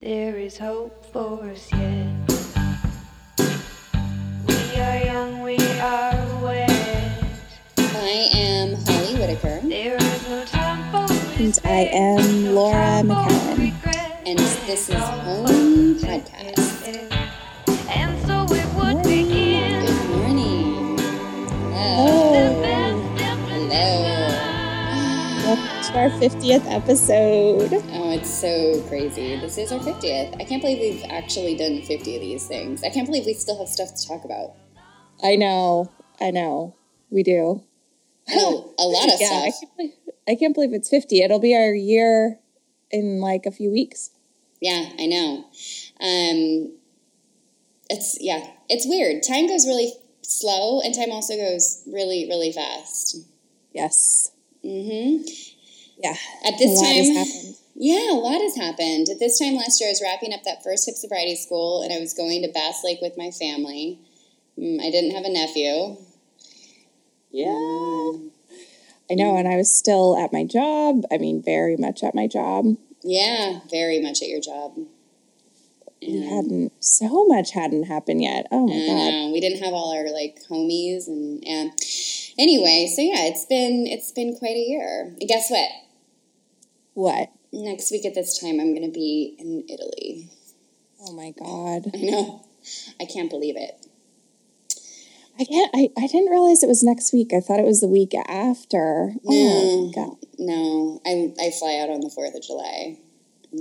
There is hope for us yet. We are young, we are wet. I am Holly Whitaker, There is no time for And I am Laura McKowen. and this is Home Podcast. And so it would begin. Good morning. Oh. Hello. Hello. Welcome to our 50th episode. Oh, it's so crazy. This is our 50th. I can't believe we've actually done 50 of these things. I can't believe we still have stuff to talk about. I know, I know, we do. Oh, a lot of yeah, I stuff. can't, believe, I can't believe it's 50. It'll be our year in like a few weeks. Yeah, I know. Um, it's yeah, it's weird. Time goes really slow, and time also goes really, really fast. Yes. Mm hmm. Yeah. At this a lot has time. Yeah, a lot has happened. At this time last year, I was wrapping up that first hip sobriety school, and I was going to Bass Lake with my family. Mm, I didn't have a nephew. Yeah. I know, and I was still at my job. I mean, very much at my job. yeah, very much at your job. We hadn't, so much hadn't happened yet. Oh my I God. know. We didn't have all our like homies and and anyway, so yeah, it's been it's been quite a year. And guess what? What? Next week at this time I'm gonna be in Italy. Oh my God. I know. I can't believe it. I can't. I, I didn't realize it was next week. I thought it was the week after. Oh No. my god. No. I I fly out on the fourth of July.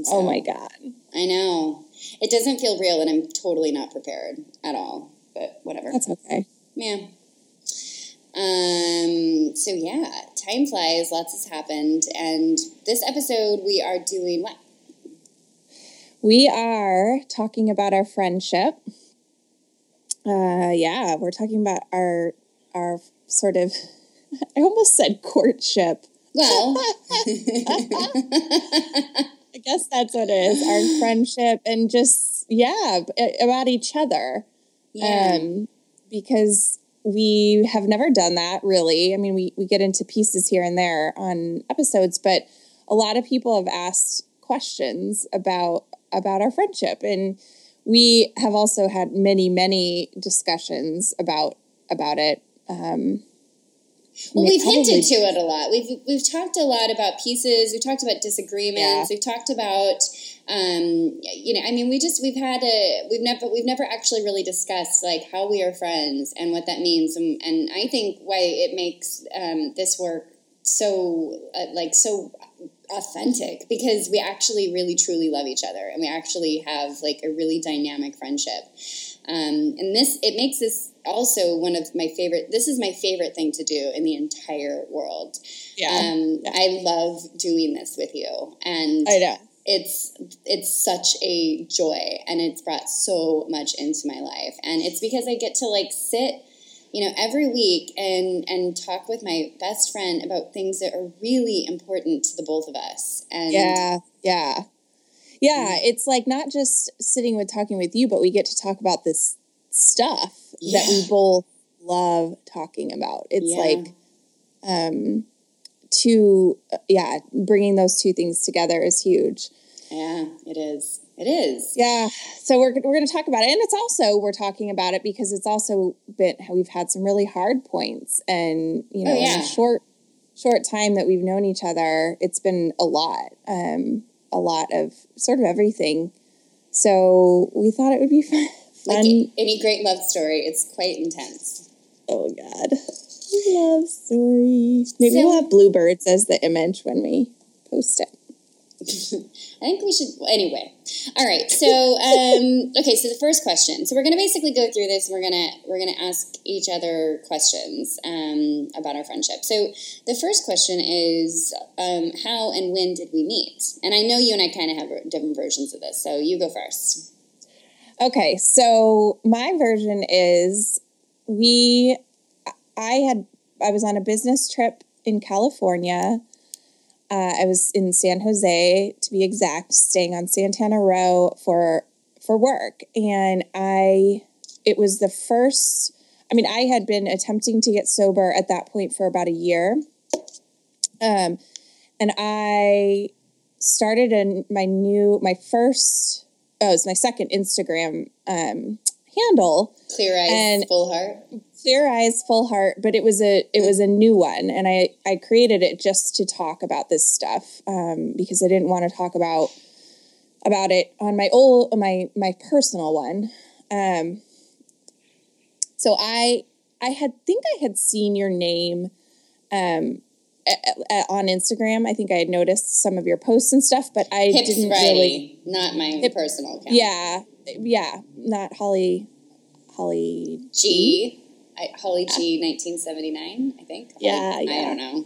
So- Oh my god. I know. It doesn't feel real and I'm totally not prepared at all. But whatever. That's okay. Yeah. Um, so yeah, time flies, lots has happened, and this episode we are doing what? We are talking about our friendship. Uh, yeah, we're talking about our our sort of. I almost said courtship. Well, I guess that's what it is. Our friendship and just yeah about each other. yeah, um, because we have never done that really. I mean, we, we get into pieces here and there on episodes, but a lot of people have asked questions about about our friendship, and we have also had many many discussions about about it. Um, well, we've hinted to it a lot. We've we've talked a lot about pieces. We've talked about disagreements. Yeah. We've talked about, um, you know, I mean, we just we've had a we've never we've never actually really discussed like how we are friends and what that means, and, and I think why it makes um, this work so uh, like so authentic because we actually really truly love each other and we actually have like a really dynamic friendship um, and this it makes this also one of my favorite this is my favorite thing to do in the entire world yeah, um, yeah. i love doing this with you and I know. It's it's such a joy and it's brought so much into my life and it's because i get to like sit you know every week and and talk with my best friend about things that are really important to the both of us and Yeah, yeah. Yeah, it's like not just sitting with talking with you, but we get to talk about this stuff that we both love talking about. It's Yeah. like um two yeah, bringing those two things together is huge. yeah it is it is Yeah. So we're we're going to talk about it and it's also we're talking about it because it's also been we've had some really hard points and you know Oh, in yeah. short short time that we've known each other, it's been a lot. Um a lot of sort of everything. So we thought it would be fun. like any great love story it's quite intense oh God. Love story. Maybe So- we'll have bluebirds as the image when we post it. I think we should. Anyway, all right. So, um, okay. So the first question. So we're gonna basically go through this. And we're gonna we're gonna ask each other questions um, about our friendship. So the first question is, um, how and when did we meet? And I know you and I kind of have different versions of this. So you go first. Okay, so my version is we I had I was on a business trip in California. Uh, I was in San Jose to be exact, staying on Santana Row for for work, and I it was the first. I mean, I had been attempting to get sober at that point for about a year, um, and I started in my new my first oh, it's my second Instagram um, handle. Clear eyes, And- full heart. Clear eyes, full heart, but it was a it was a new one, and I I created it just to talk about this stuff um, because I didn't want to talk about about it on my old my my personal one. Um, so I I had think I had seen your name um, a- a- on Instagram. I think I had noticed some of your posts and stuff, but I Hips didn't Friday, really. not my personal account. Yeah, yeah, not Holly. Holly. G. I, Holly G, 1979, I think. Yeah, Holly- yeah. I don't know.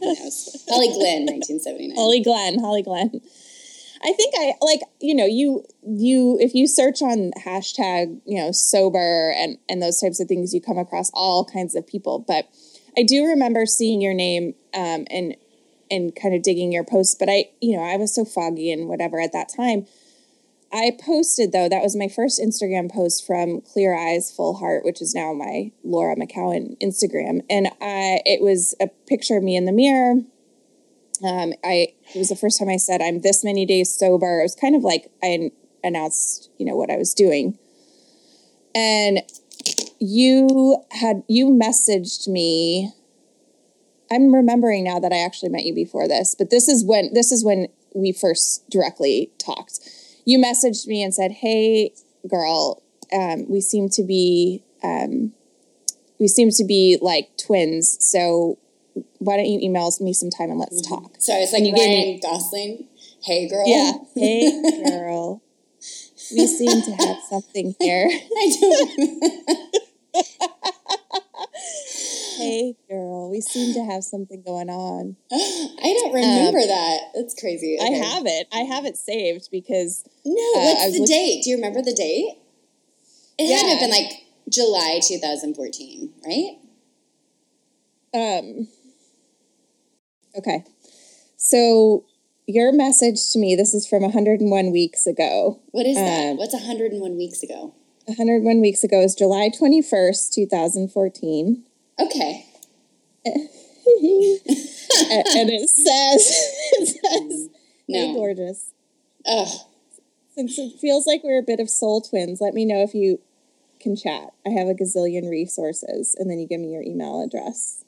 Holly Glenn, 1979. Holly Glenn, Holly Glenn. I think I like you know you you if you search on hashtag you know sober and and those types of things you come across all kinds of people. But I do remember seeing your name um, and and kind of digging your posts. But I you know I was so foggy and whatever at that time. I posted though that was my first Instagram post from Clear Eyes Full Heart, which is now my Laura McKowen Instagram, and I it was a picture of me in the mirror um, I it was the first time I said I'm this many days sober. It was kind of like I announced, you know, what I was doing, and you had you messaged me. I'm remembering now that I actually met you before this, but this is when this is when we first directly talked. You messaged me and said, "Hey, girl, um, we seem to be um, we seem to be like twins. So why don't you email me sometime and let's talk?" So I was like And you Ryan me- Gosling. Hey, girl. Yeah. Hey, girl. We seem to have something here. I don't. Hey, girl. We seem to have something going on. I don't remember that. That's crazy. I have it. I have it saved because No, Uh, what's the looking- date? Do you remember the date? It had to have been like July 2014, right? um okay. So your message to me, this is from 101 weeks ago. What is that? Um, What's 101 weeks ago? 101 weeks ago is July 21st, 2014. Okay. and, it says, it says, Hey, No. gorgeous. Oh, Since it feels like we're a bit of soul twins, let me know if you can chat. I have a gazillion resources, and then you give me your email address.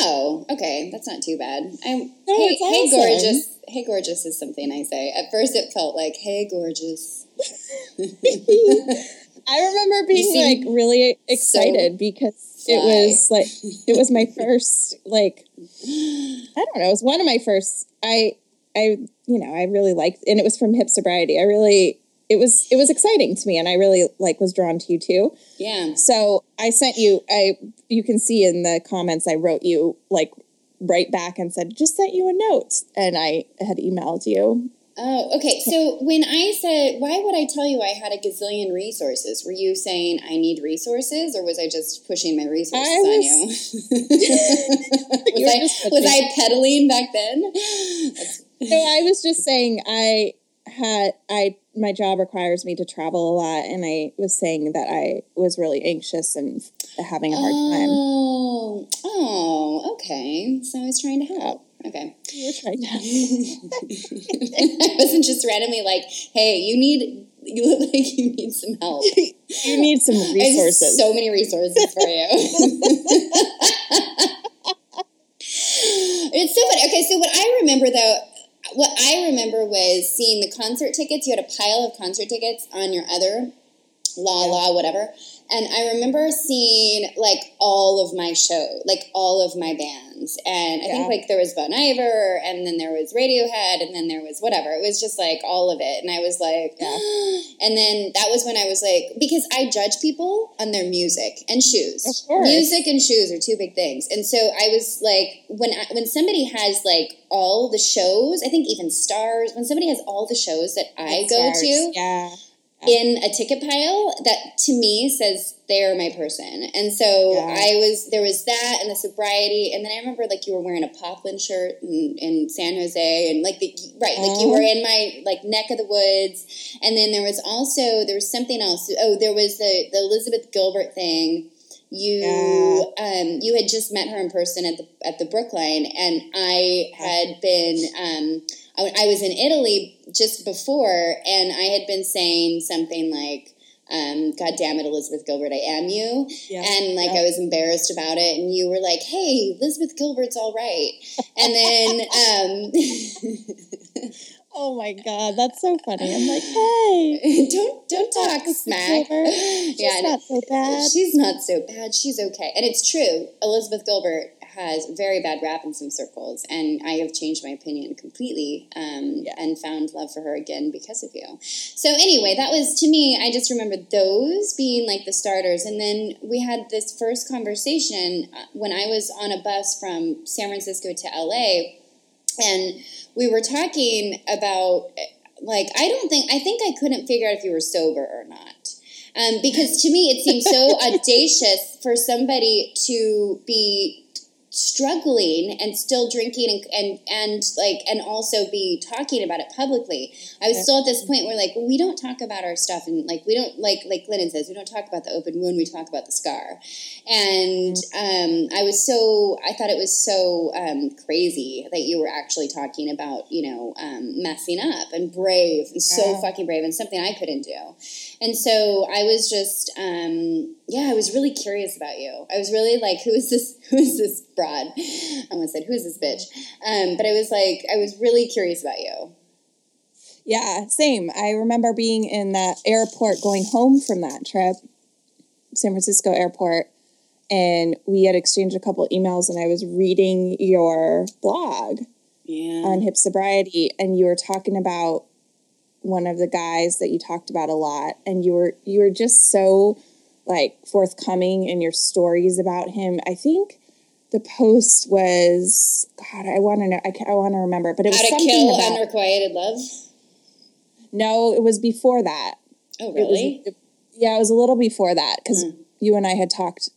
oh, okay. That's not too bad. I'm, No, hey, it's hey, gorgeous. Hey, gorgeous is something I say. At first, it felt like, hey, gorgeous. I remember being like really excited because it was like it was my first like I don't know, it was one of my first I I you know, I really liked and it was from hip sobriety. I really it was it was exciting to me and I really like was drawn to you too. Yeah. So I sent you I you can see in the comments I wrote you like right back and said just sent you a note and I had emailed you. Oh, okay. So when I said, why would I tell you I had a gazillion resources? Were you saying I need resources, or was I just pushing my resources I on you? was, I, was I peddling back then? So I was just saying I had I my job requires me to travel a lot and I was saying that I was really anxious and having a hard time. Oh, oh, okay. So I was trying to help. Okay. You were trying to I wasn't just randomly like, hey, you need, you look like you need some help. you need some I resources. so many resources for you. it's so funny. Okay, so what I remember though, what I remember was seeing the concert tickets. You had a pile of concert tickets on your other La La, whatever. And I remember seeing like all of my show, like all of my bands. And I think like there was Bon Iver, and then there was Radiohead, and then there was whatever. It was just like all of it. And I was like, Yeah. and then that was when I was like, because I judge people on their music and shoes. Of course. Music and shoes are two big things. And so I was like, when I, when somebody has like all the shows, I think even stars, when somebody has all the shows that I go Stars. to, Yeah. In a ticket pile that to me says they're my person. And so Yeah. i was there was that and the sobriety. And then i remember like you were wearing a poplin shirt in, in san jose and like the right like you were in my like neck of the woods. And then there was also there was something else. Oh there was the the elizabeth gilbert thing. You um you had just met her in person at the at the brookline. And i had been um I, I was in Italy just before, and I had been saying something like, um, God damn it, Elizabeth Gilbert, I am you. Yeah. And like Yeah. I was embarrassed about it, and you were like, "Hey, Elizabeth Gilbert's all right." And then um, Oh my god, that's so funny. I'm like, hey, don't don't talk smack. She's Yeah, not so bad. She's not so bad. She's okay. And it's true. Elizabeth Gilbert has very bad rap in some circles, and I have changed my opinion completely um, Yeah. and found love for her again because of you. So anyway, that was to me. I just remember those being like the starters, and then we had this first conversation uh, when I was on a bus from San Francisco to LA, and we were talking about like I don't think I think I couldn't figure out if you were sober or not. Um, because to me, it seems so audacious for somebody to be struggling and still drinking and, and and like and also be talking about it publicly. I was still at this point where like we don't talk about our stuff and like we don't like like Glennon says we don't talk about the open wound we talk about the scar, and um, I was so I thought it was so um, crazy that you were actually talking about you know um, messing up and brave and so Yeah. fucking brave and something I couldn't do, and so I was just um, yeah I was really curious about you. I was really like who is this who is this broad? I almost said who is this bitch? Um, but I was like I was really curious about you. Yeah, same. I remember being in that airport going home from that trip, San Francisco airport, and we had exchanged a couple emails, and I was reading your blog Yeah. on hip sobriety, and you were talking about one of the guys that you talked about a lot, and you were you were just so like forthcoming in your stories about him. I think the post was God. I want to know. I, I want to remember, but it was How to something kill about. unrequited love. no, it was before that. Oh It was- really? it- yeah, it was a little before that because Mm. you and I had talked.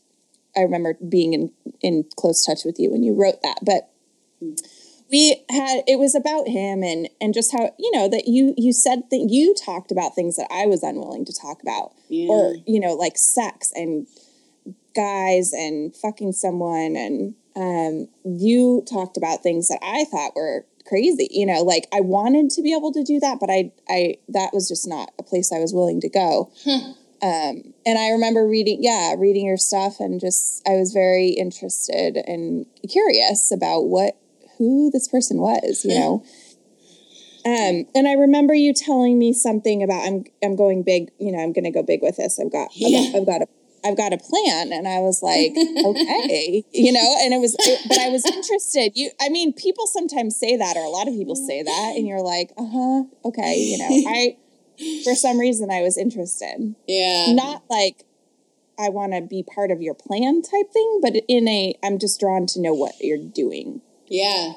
I remember being in in close touch with you when you wrote that, but Mm. We had it was about him and and just how you know that you you said that you talked about things that I was unwilling to talk about, Yeah. or you know like sex and guys and fucking someone and um, you talked about things that I thought were crazy. You know, like I wanted to be able to do that, but I I that was just not a place I was willing to go. Um, and I remember reading, yeah, reading your stuff, and just I was very interested and curious about what who this person was. You know. Um, and I remember you telling me something about I'm I'm going big. You know, I'm going to go big with this. I've got Yeah. I've, got, I've got a I've got a plan, and I was like, okay, you know. And it was, it, but I was interested. You, I mean, people sometimes say that, or a lot of people say that, and you're like, uh huh, okay, you know. I, for some reason, I was interested. yeah. Not like I want to be part of your plan type thing, but in a, I'm just drawn to know what you're doing. Yeah.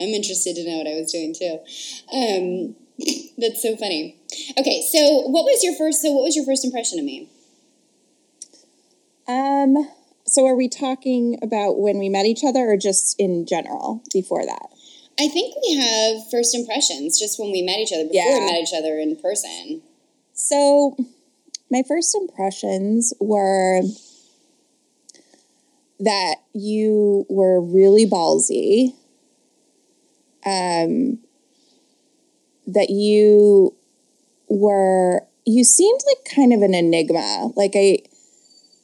I'm interested to know what I was doing too. Um, that's so funny. Okay, so what was your first? So what was your first impression of me? Um. So, are we talking about when we met each other, or just in general before that? I think we have first impressions just when we met each other before Yeah. we met each other in person. So, my first impressions were that you were really ballsy. Um, that you were, you seemed like kind of an enigma. Like, I,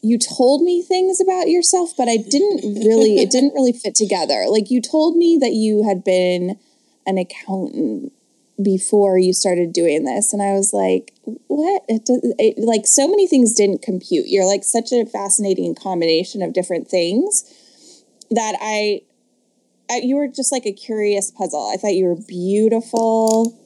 you told me things about yourself, but I didn't really, it didn't really fit together. Like, you told me that you had been an accountant before you started doing this. And i was like what? It, does, it like so many things didn't compute. You're like such a fascinating combination of different things that i, I you were just like a curious puzzle. I thought you were beautiful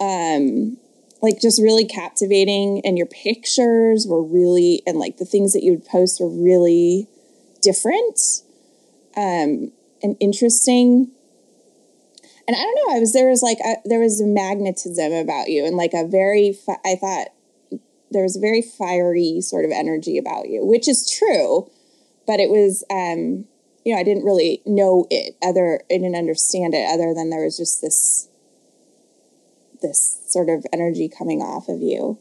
um like just really captivating. And your pictures were really and like the things that you would post were really different um and interesting and I don't know. I was there was like a, there was a magnetism about you, and like a very. Fi- I thought there was a very fiery sort of energy about you, which is true, but it was. um you know, I didn't really know it other. I didn't understand it other than there was just this. This sort of energy coming off of you,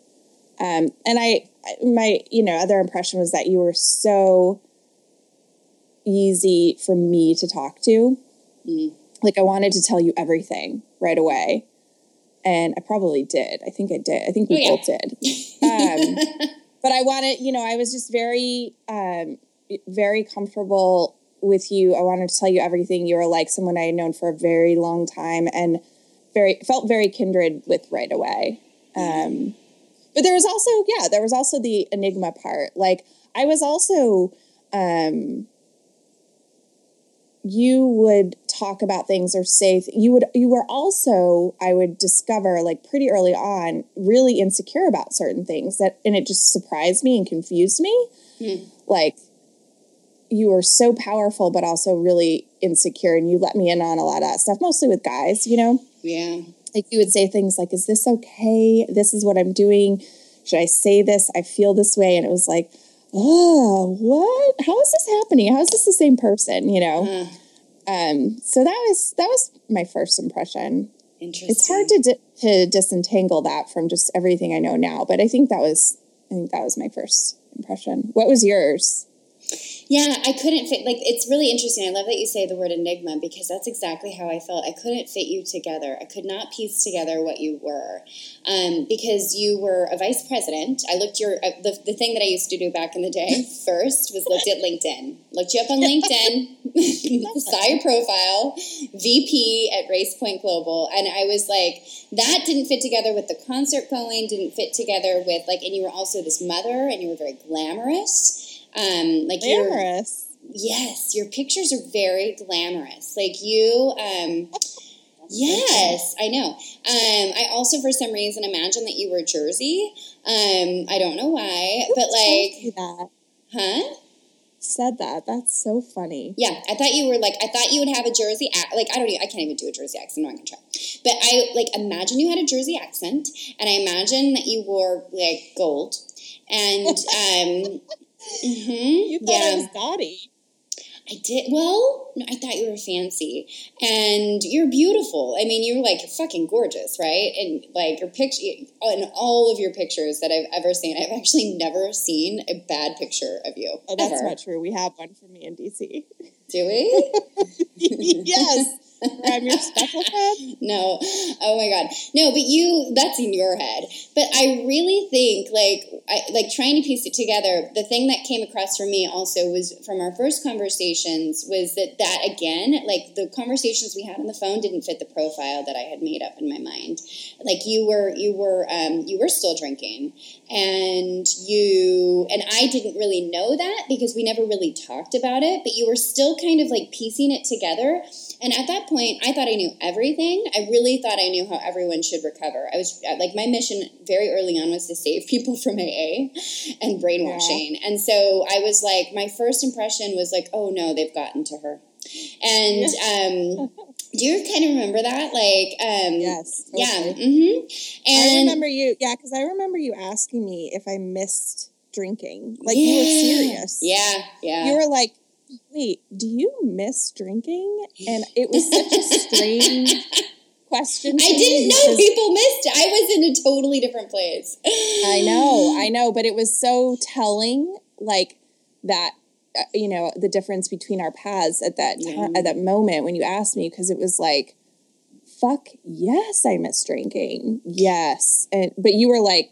um, and I, my, you know, other impression was that you were so easy for me to talk to like I wanted to tell you everything right away. And I probably did. I think I did. I think we Oh, yeah. both did. Um, but I wanted, you know, I was just very, um, very comfortable with you. I wanted to tell you everything. You were like someone I had known for a very long time and very felt very kindred with right away. Um, but there was also, yeah, there was also the enigma part. Like I was also, um, you would talk about things or say th- you would you were also i would discover like pretty early on really insecure about certain things that and it just surprised me and confused me. Hmm. Like you were so powerful but also really insecure and you let me in on a lot of that stuff mostly with guys you know? Yeah. like you would say things like is this okay? This is what i'm doing. Should i say this? I feel this way. And it was like oh what? How is this happening? How is this the same person? You know. Um so that was that was my first impression. Interesting. it's hard to di- to disentangle that from just everything i know now but i think that was i think that was my first impression. What was yours Yeah, I couldn't fit. Like, it's really interesting. I love that you say the word enigma because that's exactly how I felt. I couldn't fit you together. I could not piece together what you were, um, because you were a vice president. I looked your uh, the the thing that I used to do back in the day first was looked at LinkedIn. Looked you up on LinkedIn, saw your profile, VP at Race Point Global, and I was like, that didn't fit together with the concert going. Didn't fit together with like, and you were also this mother, and you were very glamorous. Um, like glamorous Yes, your pictures are very glamorous. Like you, um, yes, I know. Um, I also, for some reason, imagine that you were Jersey. Um, I don't know why, but like, Who told you that huh? said that that's so funny Yeah, I thought you were like, I thought you would have a Jersey, ac- like, I don't even, I can't even do a Jersey accent, no one can try. But I, like, imagine you had a Jersey accent, and I imagine that you wore, like, gold. And, um, mhm, you thought yeah. i was dotty I did. Well, no, I thought you were fancy, and you're beautiful. I mean, you're like fucking gorgeous, right? And like your picture, in all of your pictures that I've ever seen, I've actually never seen a bad picture of you. oh that's ever. not true we have one for me in dc Do we? yes i'm your special friend no. Oh my god. No, but you. That's in your head. But I really think like I like trying to piece it together. The thing that came across for me also was from our first conversations was that that again like the conversations we had on the phone didn't fit the profile that I had made up in my mind. Like you were you were um, you were still drinking and you and I didn't really know that because we never really talked about it. But you were still kind of like piecing it together. And at that point, I thought I knew everything. I really thought I knew how everyone should recover. I was like, my mission very early on was to save people from AA and brainwashing. And so I was like, my first impression was like, oh no, they've gotten to her. And um, do you kind of remember that? Like, um, yes yeah. totally. hmm I And remember you, yeah, because I remember you asking me if I missed drinking. Like you were serious. Yeah, yeah. You were like, wait, do you miss drinking? And it was such a strange question. I didn't know people missed it. I was in a totally different place. I know, I know, but it was so telling, like that. Uh, you know the difference between our paths at that time, at that moment when you asked me because it was like, fuck yes, I miss drinking, yes, and but you were like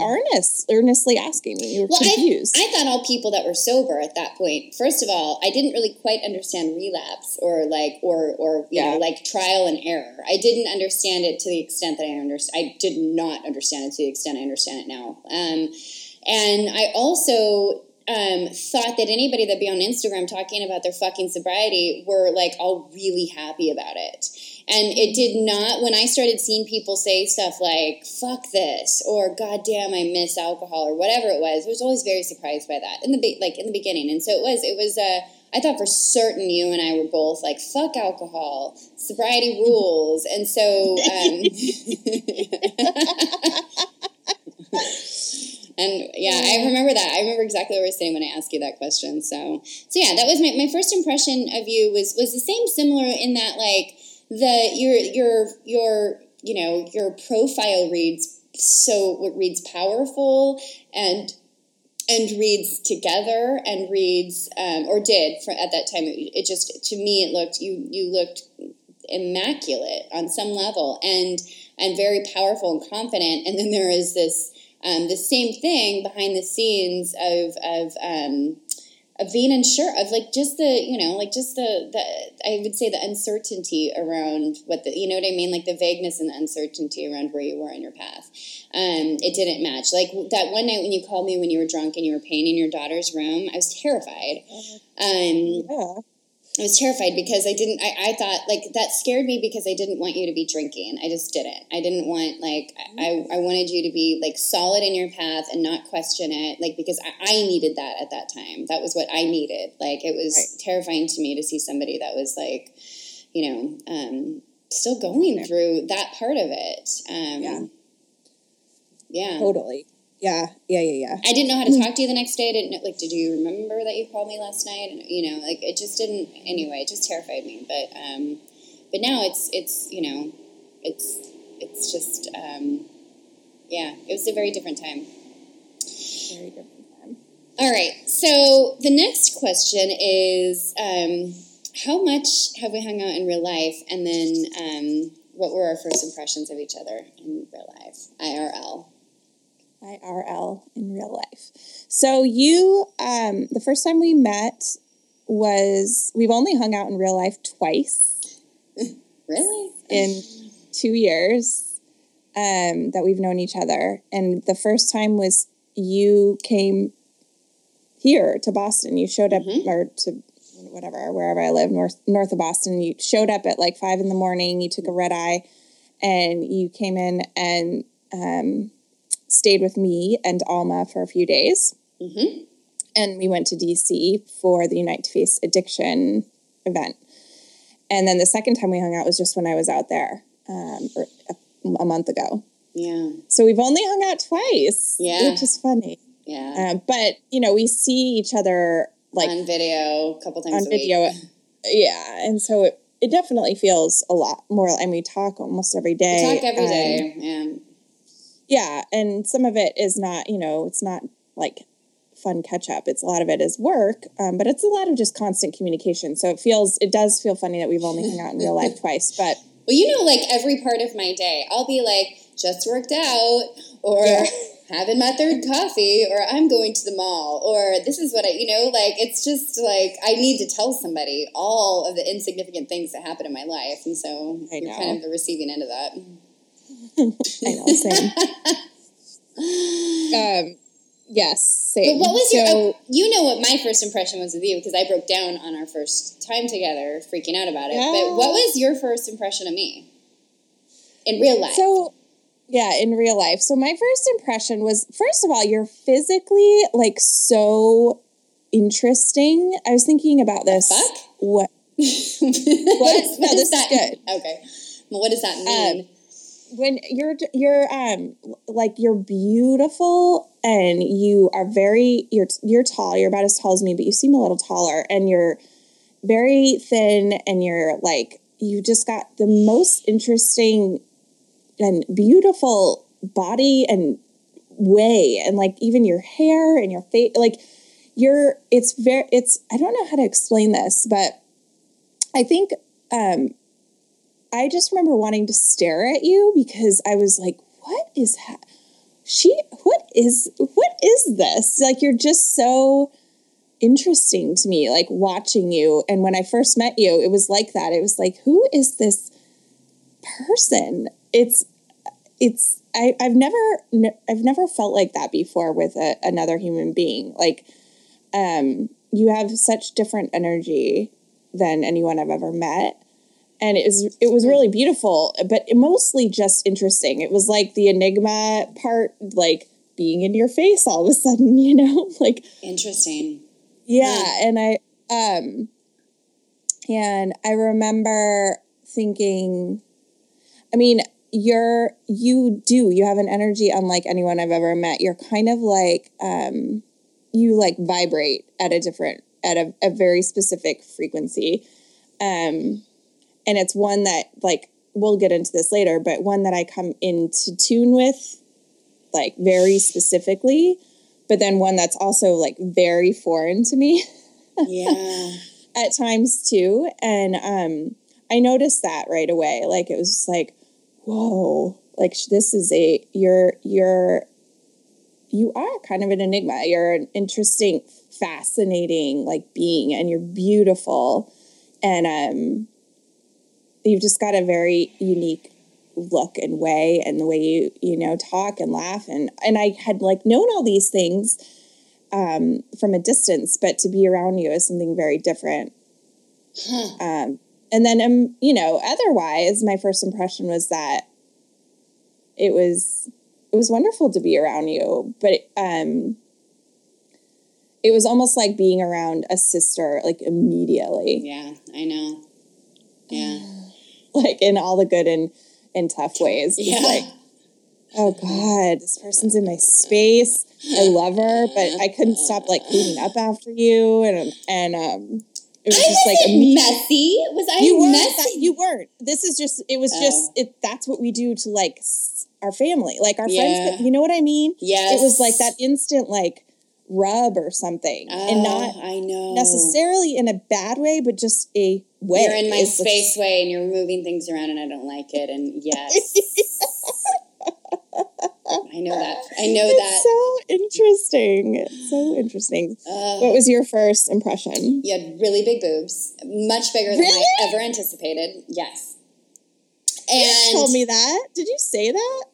earnest, earnestly asking me. You were Well, I, confused. I thought all people that were sober at that point. First of all, I didn't really quite understand relapse or like or or you Yeah. know like trial and error. I didn't understand it to the extent that I understand. I did not understand it to the extent I understand it now. Um, and I also um, thought that anybody that'd be on Instagram talking about their fucking sobriety were like all really happy about it. And it did not, when I started seeing people say stuff like, fuck this, or God damn, I miss alcohol, or whatever it was, I was always very surprised by that in the, be- like, in the beginning. And so it was, it was, uh, I thought for certain you and I were both like, fuck alcohol, sobriety rules. And so, um, And yeah, I remember that. I remember exactly what I was saying when I asked you that question. So, so yeah, that was my, my first impression of you was was the same, similar in that like the your your your you know your profile reads so it reads powerful and and reads together and reads um, or did for, at that time. It, it just to me it looked you you looked immaculate on some level and and very powerful and confident and then there is this um, the same thing behind the scenes of of um, of being unsure of like just the you know like just the the I would say the uncertainty around what the you know what I mean like the vagueness and the uncertainty around where you were in your path. Um, it didn't match. Like that one night when you called me when you were drunk and you were painting your daughter's room, I was terrified. Um, Yeah. I was terrified because I didn't. I, I thought like that scared me because I didn't want you to be drinking. I just didn't. I didn't want like I, I wanted you to be like solid in your path and not question it. Like because I, I needed that at that time. That was what I needed. Like it was Right. terrifying to me to see somebody that was like, you know, um, still going through that part of it. Um, Yeah. yeah. Totally. Yeah. Yeah. Yeah. Yeah. I didn't know how to talk to you the next day. I didn't know, like, did you remember that you called me last night? And you know, like, it just didn't. Anyway, it just terrified me. But, um, but now it's it's you know, it's it's just um, yeah, it was a very different time. Very different time. All right, so the next question is, um, how much have we hung out in real life, and then um, what were our first impressions of each other in real life, IRL? IRL in real life. So you, um, the first time we met was we've only hung out in real life twice Really? in two years um, that we've known each other, and the first time was you came here to Boston. You showed up Mhm. or to whatever wherever I live north north of Boston. You showed up at like five in the morning. You took a red eye, and you came in and um, stayed with me and Alma for a few days. Mm-hmm. And we went to DC for the Unite to Face Addiction event. And then the second time we hung out was just when I was out there um, or a, a month ago. Yeah. So we've only hung out twice, Yeah. which is funny. Yeah. Uh, but you know, we see each other like on video a couple times on a week. video. Yeah, and so it, it definitely feels a lot more. And we talk almost every day. We talk every um, day. Yeah. Yeah, and some of it is not, you know, it's not like fun catch up. It's a lot of it is work, um, but it's a lot of just constant communication. So it feels, it does feel funny that we've only hung out in real life twice. But Well, you know, like every part of my day, I'll be like, just worked out, or Yeah. having my third coffee, or I'm going to the mall, or this is what I, you know, like it's just like I need to tell somebody all of the insignificant things that happen in my life, and so I you're know. kind of the receiving end of that. I know, same. um, yes, same. But what was so, your? you know what my first impression was of you because I broke down on our first time together, freaking out about it. But what was your first impression of me in real life? So, yeah, in real life. So my first impression was, first of all, you're physically like so interesting. I was thinking about this. fuck? What? what, No, this is that good. Okay. Well, what does that mean? When you're you're um like you're beautiful and you are very you're you're tall you're about as tall as me but you seem a little taller and you're very thin and you're like you just got the most interesting and beautiful body and way and like even your hair and your face like you're it's very it's i don't know how to explain this but i think um I just remember wanting to stare at you because I was like, what is ha- she what is what is this? Like you're just so interesting to me like watching you and when I first met you it was like that. It was like who is this person? It's it's I, I've never I've never felt like that before with a, another human being. Like um you have such different energy than anyone I've ever met and it was it was really beautiful but mostly just interesting. It was like the enigma part like being in your face all of a sudden you know like Interesting. yeah and i um and i remember thinking i mean you're you do you have an energy unlike anyone i've ever met. You're kind of like um you like vibrate at a different at a, a very specific frequency. Um and it's one that like we'll get into this later but one that i come into tune with like very specifically but then one that's also like very foreign to me Yeah. at times too and um I noticed that right away. Like it was just like, whoa, like this is a you're you're you are kind of an enigma. You're an interesting, fascinating like being, and you're beautiful, and um, you've just got a very unique look and way, and the way you you know talk and laugh, and and I had like known all these things um, from a distance, but to be around you is something very different. Um, and then, um, you know, otherwise, my first impression was that it was it was wonderful to be around you, but um, it was almost like being around a sister, like immediately, Yeah, I know. Yeah. like in all the good and and tough ways. Yeah. like, oh God, this person's in my space. I love her, but I couldn't stop like cleaning up after you, and and um, it was I just like messy. Was I you messy? That, you weren't. This is just. It was Oh. just. It. That's what we do to like our family, like our Yeah. friends. You know what I mean? yes. It was like that instant like rub or something, and not Oh, I know. necessarily in a bad way, but just a way. You're in my It's space way and you're moving things around and I don't like it. And yes. I know that. I know that. So interesting. So interesting. Uh, What was your first impression? you had really big boobs, much bigger than Really? I ever anticipated. Yes. You And told me that. Did you say that?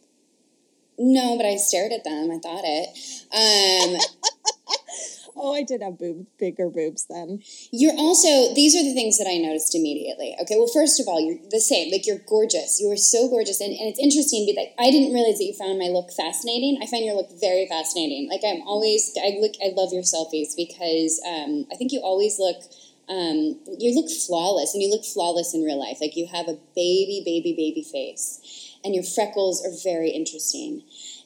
no, but I stared at them. I thought it. Um, Oh, I did have boob, bigger boobs then. You're also these are the things that I noticed immediately. Okay, well, first of all, you're the same. Like you're gorgeous. You are so gorgeous, and, and it's interesting because I didn't realize that you found my look fascinating. I find your look very fascinating. Like I'm always I look I love your selfies because um, I think you always look um, you look flawless, and you look flawless in real life. Like you have a baby, baby, baby face, and your freckles are very interesting.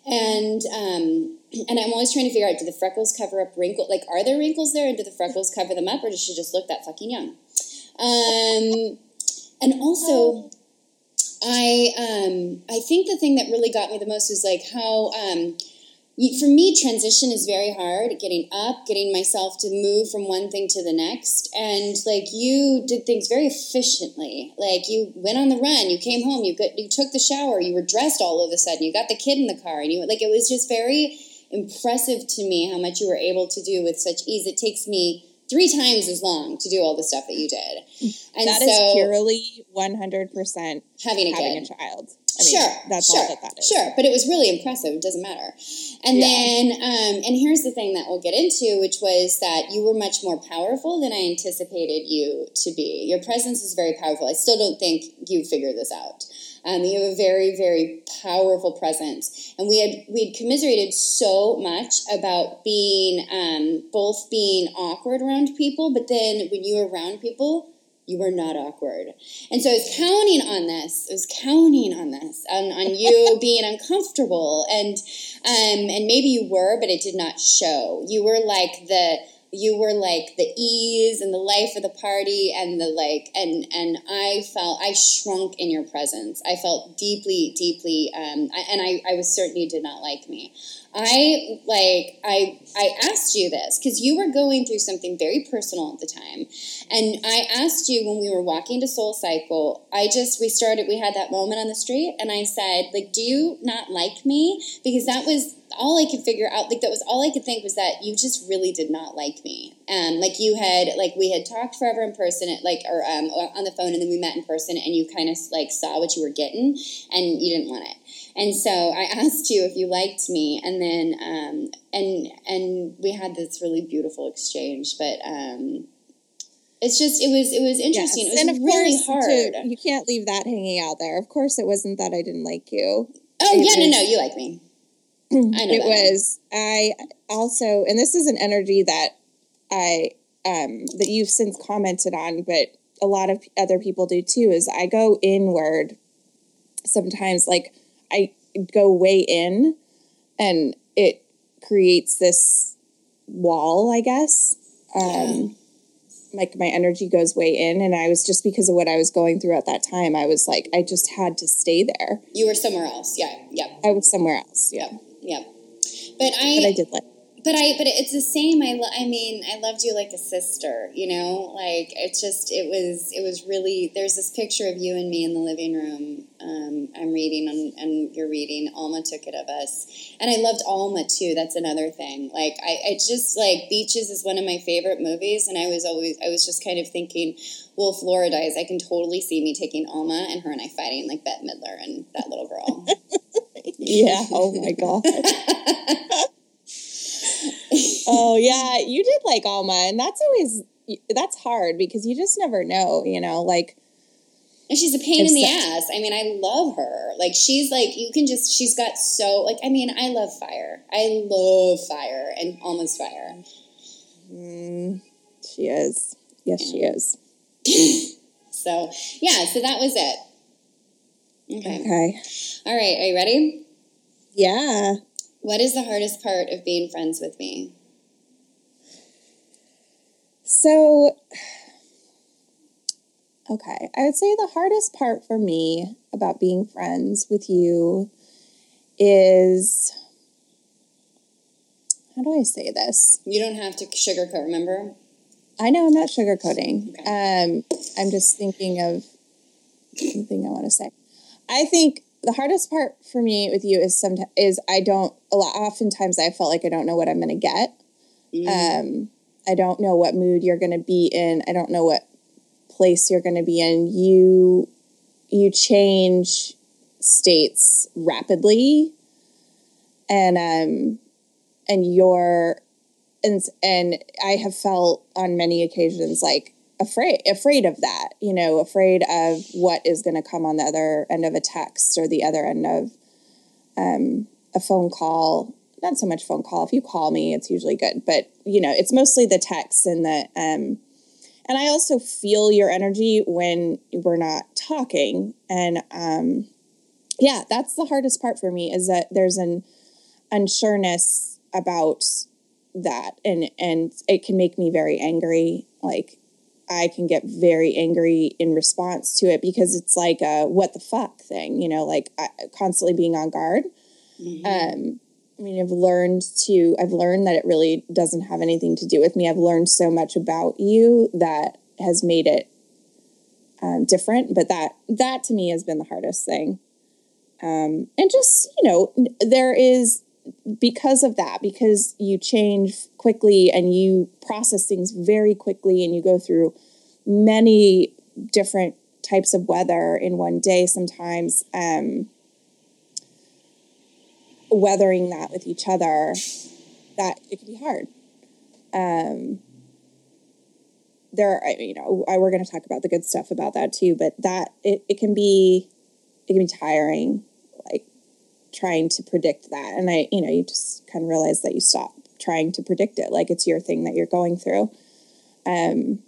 And um, and I'm always trying to figure out: do the freckles cover up wrinkles? Like, are there wrinkles there, and do the freckles cover them up, or does she just look that fucking young? Um, and also, I um, I think the thing that really got me the most was like how um, for me transition is very hard. Getting up, getting myself to move from one thing to the next, and like you did things very efficiently. Like you went on the run, you came home, you got you took the shower, you were dressed all of a sudden, you got the kid in the car, and you like it was just very impressive to me how much you were able to do with such ease. It takes me three times as long to do all the stuff that you did. And That so is purely 100% having a having kid. a child. I mean, sure, that's sure, all that that is. Sure, but it was really impressive. It doesn't matter. And Yeah. then, um, and here's the thing that we'll get into, which was that you were much more powerful than I anticipated you to be. Your presence is very powerful. I still don't think you figured this out. Um, you have a very, very powerful presence, and we had we had commiserated so much about being um, both being awkward around people, but then when you were around people, you were not awkward. And so I was counting on this. I was counting on this, on, on you being uncomfortable. And um, and maybe you were, but it did not show. You were like the you were like the ease and the life of the party and the like and and I felt I shrunk in your presence. I felt deeply, deeply um, and I, I was certain you did not like me. I like I I asked you this because you were going through something very personal at the time. And I asked you when we were walking to Soul Cycle, I just, we started, we had that moment on the street, and I said, like, do you not like me? Because that was all I could figure out. Like, that was all I could think was that you just really did not like me. Um, like, you had, like, we had talked forever in person, at, like, or um, on the phone, and then we met in person, and you kind of, like, saw what you were getting, and you didn't want it. And so I asked you if you liked me, and then, um, and, and we had this really beautiful exchange, but, um, it's just it was it was interesting. Yes. It was and of really course, hard. to- you can't leave that hanging out there. Of course, it wasn't that I didn't like you. oh it yeah, no, no, you like me. I know it that. was I also, and this is an energy that I um that you've since commented on, but a lot of other people do too. Is I go inward sometimes, like I go way in, and it creates this wall, I guess. Um, like my energy goes way in, and I was just because of what I was going through at that time. I was like, I just had to stay there. You were somewhere else. Yeah, yeah, I was somewhere else. Yeah, yeah. But I, but I I, did like. But I, but it's the same. I, lo- I mean, I loved you like a sister. You know, like it's just, it was, it was really. There's this picture of you and me in the living room. Um, I'm reading, and, and you're reading. Alma took it of us, and I loved Alma too. That's another thing. Like I, I just like Beaches is one of my favorite movies, and I was always, I was just kind of thinking, well, Florida dies, I can totally see me taking Alma and her and I fighting like Bette Midler and that little girl. Yeah. Oh my god. oh yeah, you did like Alma, and that's always that's hard because you just never know. You know, like And she's a pain in the ass. I mean, I love her. Like she's like you can just she's got so like I mean, I love fire. I love fire and almost fire. mm, she is. Yes, she is. So yeah, so that was it. Okay. Okay. All right, are you ready? Yeah. What is the hardest part of being friends with me? So, okay, I would say the hardest part for me about being friends with you is how do I say this? You don't have to sugarcoat, remember? I know I'm not sugarcoating. Okay. Um, I'm just thinking of something I want to say. I think the hardest part for me with you is sometimes is I don't a lot. Oftentimes, I felt like I don't know what I'm going to get. Um, I don't know what mood you're going to be in. I don't know what place you're going to be in. You you change states rapidly, and um, and you're and and I have felt on many occasions like afraid afraid of that. You know, afraid of what is going to come on the other end of a text or the other end of um, a phone call not so much phone call. If you call me, it's usually good, but you know, it's mostly the texts and the um and I also feel your energy when we're not talking. And um yeah, that's the hardest part for me is that there's an unsureness about that and and it can make me very angry. Like I can get very angry in response to it because it's like a what the fuck thing, you know, like I, constantly being on guard. Um, I mean, I've learned to, I've learned that it really doesn't have anything to do with me. I've learned so much about you that has made it um, different. But that, that to me has been the hardest thing. Um, and just, you know, there is, because of that, because you change quickly and you process things very quickly and you go through many different types of weather in one day sometimes. Um, weathering that with each other, that it can be hard. Um, there, I you know, I, we're going to talk about the good stuff about that too, but that it, it can be, it can be tiring, trying to predict that. And I, you know, you just kind of realize that you stop trying to predict it, like it's your thing that you're going through. Um,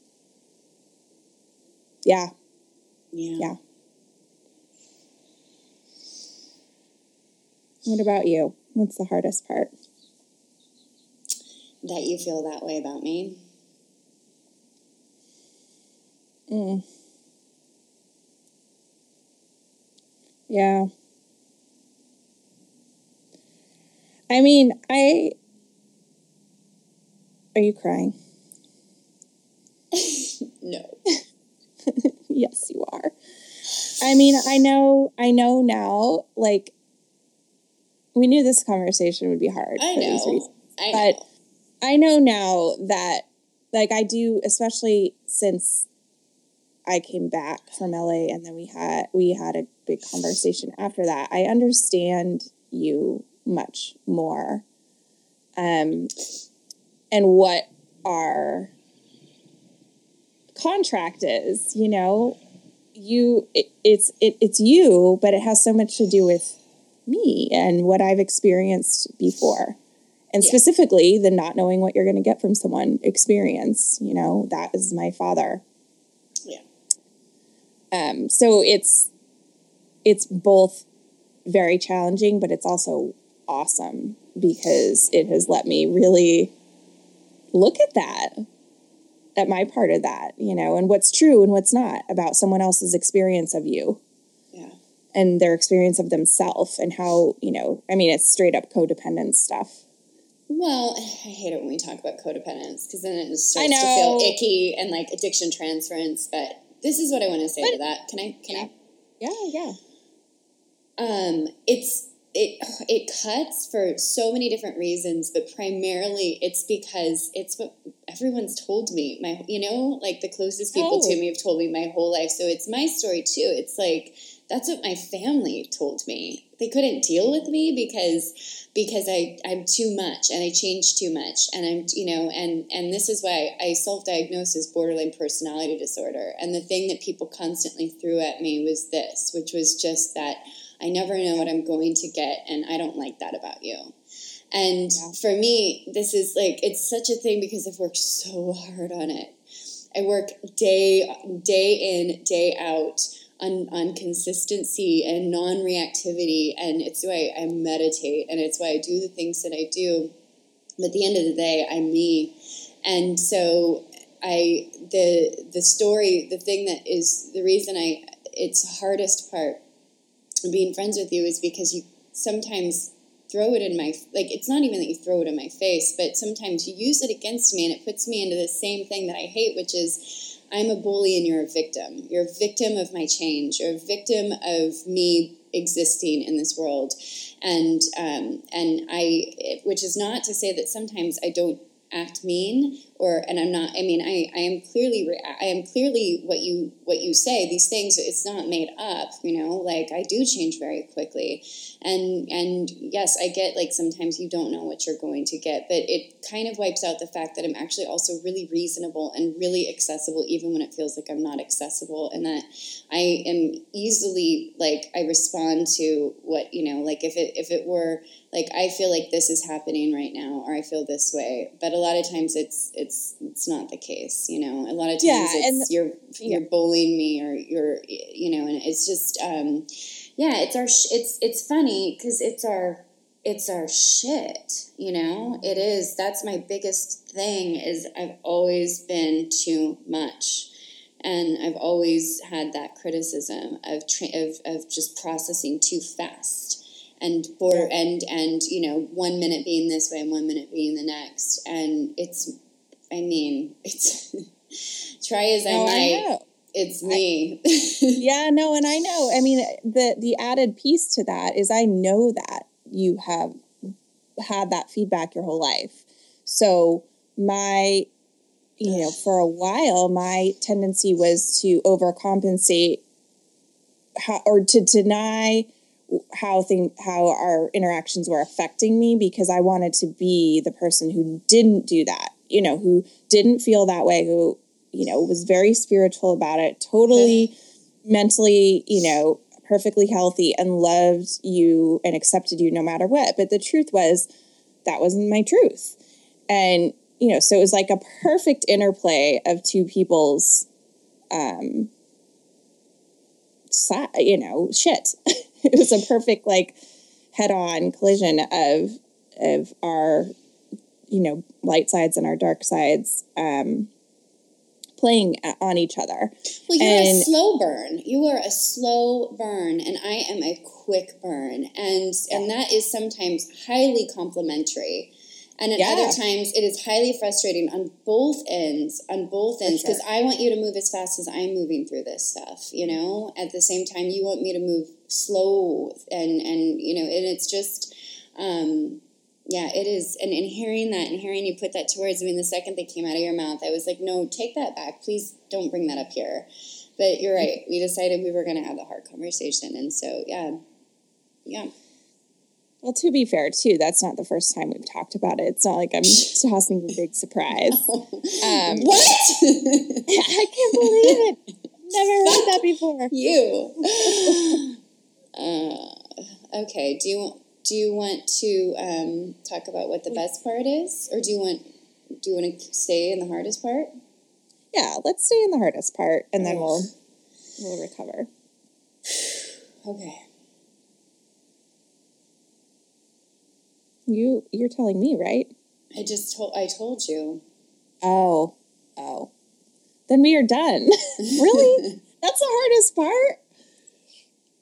yeah, Yeah. yeah. What about you? What's the hardest part? That you feel that way about me. Mm. Yeah. I mean, I. Are you crying? No. yes, you are. I mean, I know, I know now, like, we knew this conversation would be hard. I for these know. reasons. I But know. I know now that, like, I do, especially since I came back from LA and then we had we had a big conversation after that. I understand you much more, um, and what our contract is. You know, you it, it's it, it's you, but it has so much to do with me and what I've experienced before. And Yeah. specifically, the not knowing what you're going to get from someone experience. You know, that is my father. Yeah. Um, so it's it's both very challenging, but it's also awesome because it has let me really look at that, at my part of that, you know, and what's true and what's not about someone else's experience of you Yeah. and their experience of themselves and how, you know, I mean, it's straight up codependent stuff. Well, I hate it when we talk about codependence because then it just I starts to feel icky and like addiction transference. But this is what I want to say to that. Can I? Can I? Yeah, yeah. um, it's it it cuts for so many different reasons, but primarily it's because it's what everyone's told me. My you know, like the closest people to me have told me my whole life. So it's my story too. It's like that's what my family told me. They couldn't deal with me because because I I'm too much and I change too much and I'm you know and and this is why I self-diagnosed as borderline personality disorder. And the thing that people constantly threw at me was this, which was just that I never know what I'm going to get, and I don't like that about you. And Yeah. for me, this is like it's such a thing because I've worked so hard on it. I work day day in day out on on consistency and non reactivity, and it's why I meditate, and it's why I do the things that I do. But at the end of the day, I'm me, and so I the the story, the thing that is the reason I it's hardest part being friends with you is because you sometimes throw it in my like it's not even that you throw it in my face but sometimes you use it against me and it puts me into the same thing that i hate which is i'm a bully and you're a victim. You're a victim of my change. You're a victim of me existing in this world. And um, and i which is not to say that sometimes i don't act mean or and i'm not i mean i i am clearly i am clearly what you what you say these things it's not made up you know like i do change very quickly and and yes i get like sometimes you don't know what you're going to get but it kind of wipes out the fact that i'm actually also really reasonable and really accessible even when it feels like i'm not accessible and that i am easily like i respond to what you know like if it if it were like I feel like this is happening right now, or I feel this way. But a lot of times it's it's it's not the case, you know. A lot of times Yeah, it's and- you're you're bullying me, or you're you know, and it's just um, yeah, it's our sh- it's it's funny because it's our it's our shit, you know. It is. That's my biggest thing. Is I've always been too much. And I've always had that criticism of, tra- of of just processing too fast and border and and you know one minute being this way and one minute being the next and it's i mean it's try as i No, I might know. it's me yeah, no, and I know. I mean, the the added piece to that is I know that you have had that feedback your whole life. So my, you know, for a while, my tendency was to overcompensate, how, or to deny how thing how our interactions were affecting me because I wanted to be the person who didn't do that. You know, who didn't feel that way, who you know was very spiritual about it, totally mentally, you know, perfectly healthy and loved you and accepted you no matter what. But the truth was that wasn't my truth. And, you know, so it was like a perfect interplay of two people's um si- you know, shit. it was a perfect like head-on collision of of our you know, light sides and our dark sides um playing on each other. well you're a slow burn you are a slow burn and i am a quick burn and and that is sometimes highly complimentary and at Yeah. other times it is highly frustrating on both ends on both ends sure. because i want you to move as fast as i'm moving through this stuff you know at the same time you want me to move slow and and you know and it's just um yeah, it is. And, and hearing that and hearing you put that to words, I mean, the second they came out of your mouth, I was like, no, take that back. Please don't bring that up here. But you're right. We decided we were going to have the hard conversation. And so, yeah. Yeah. Well, to be fair, too, that's not the first time we've talked about it. It's not like I'm tossing a big surprise. Um, what? I can't believe it. Never heard that before. you. uh, okay. Do you want? Do you want to um, talk about what the best part is, or do you want do you want to stay in the hardest part? Yeah, let's stay in the hardest part, and then we'll we'll recover. Okay. You you're telling me, right? I just told I told you. Oh, oh. Then we are done. really? That's the hardest part.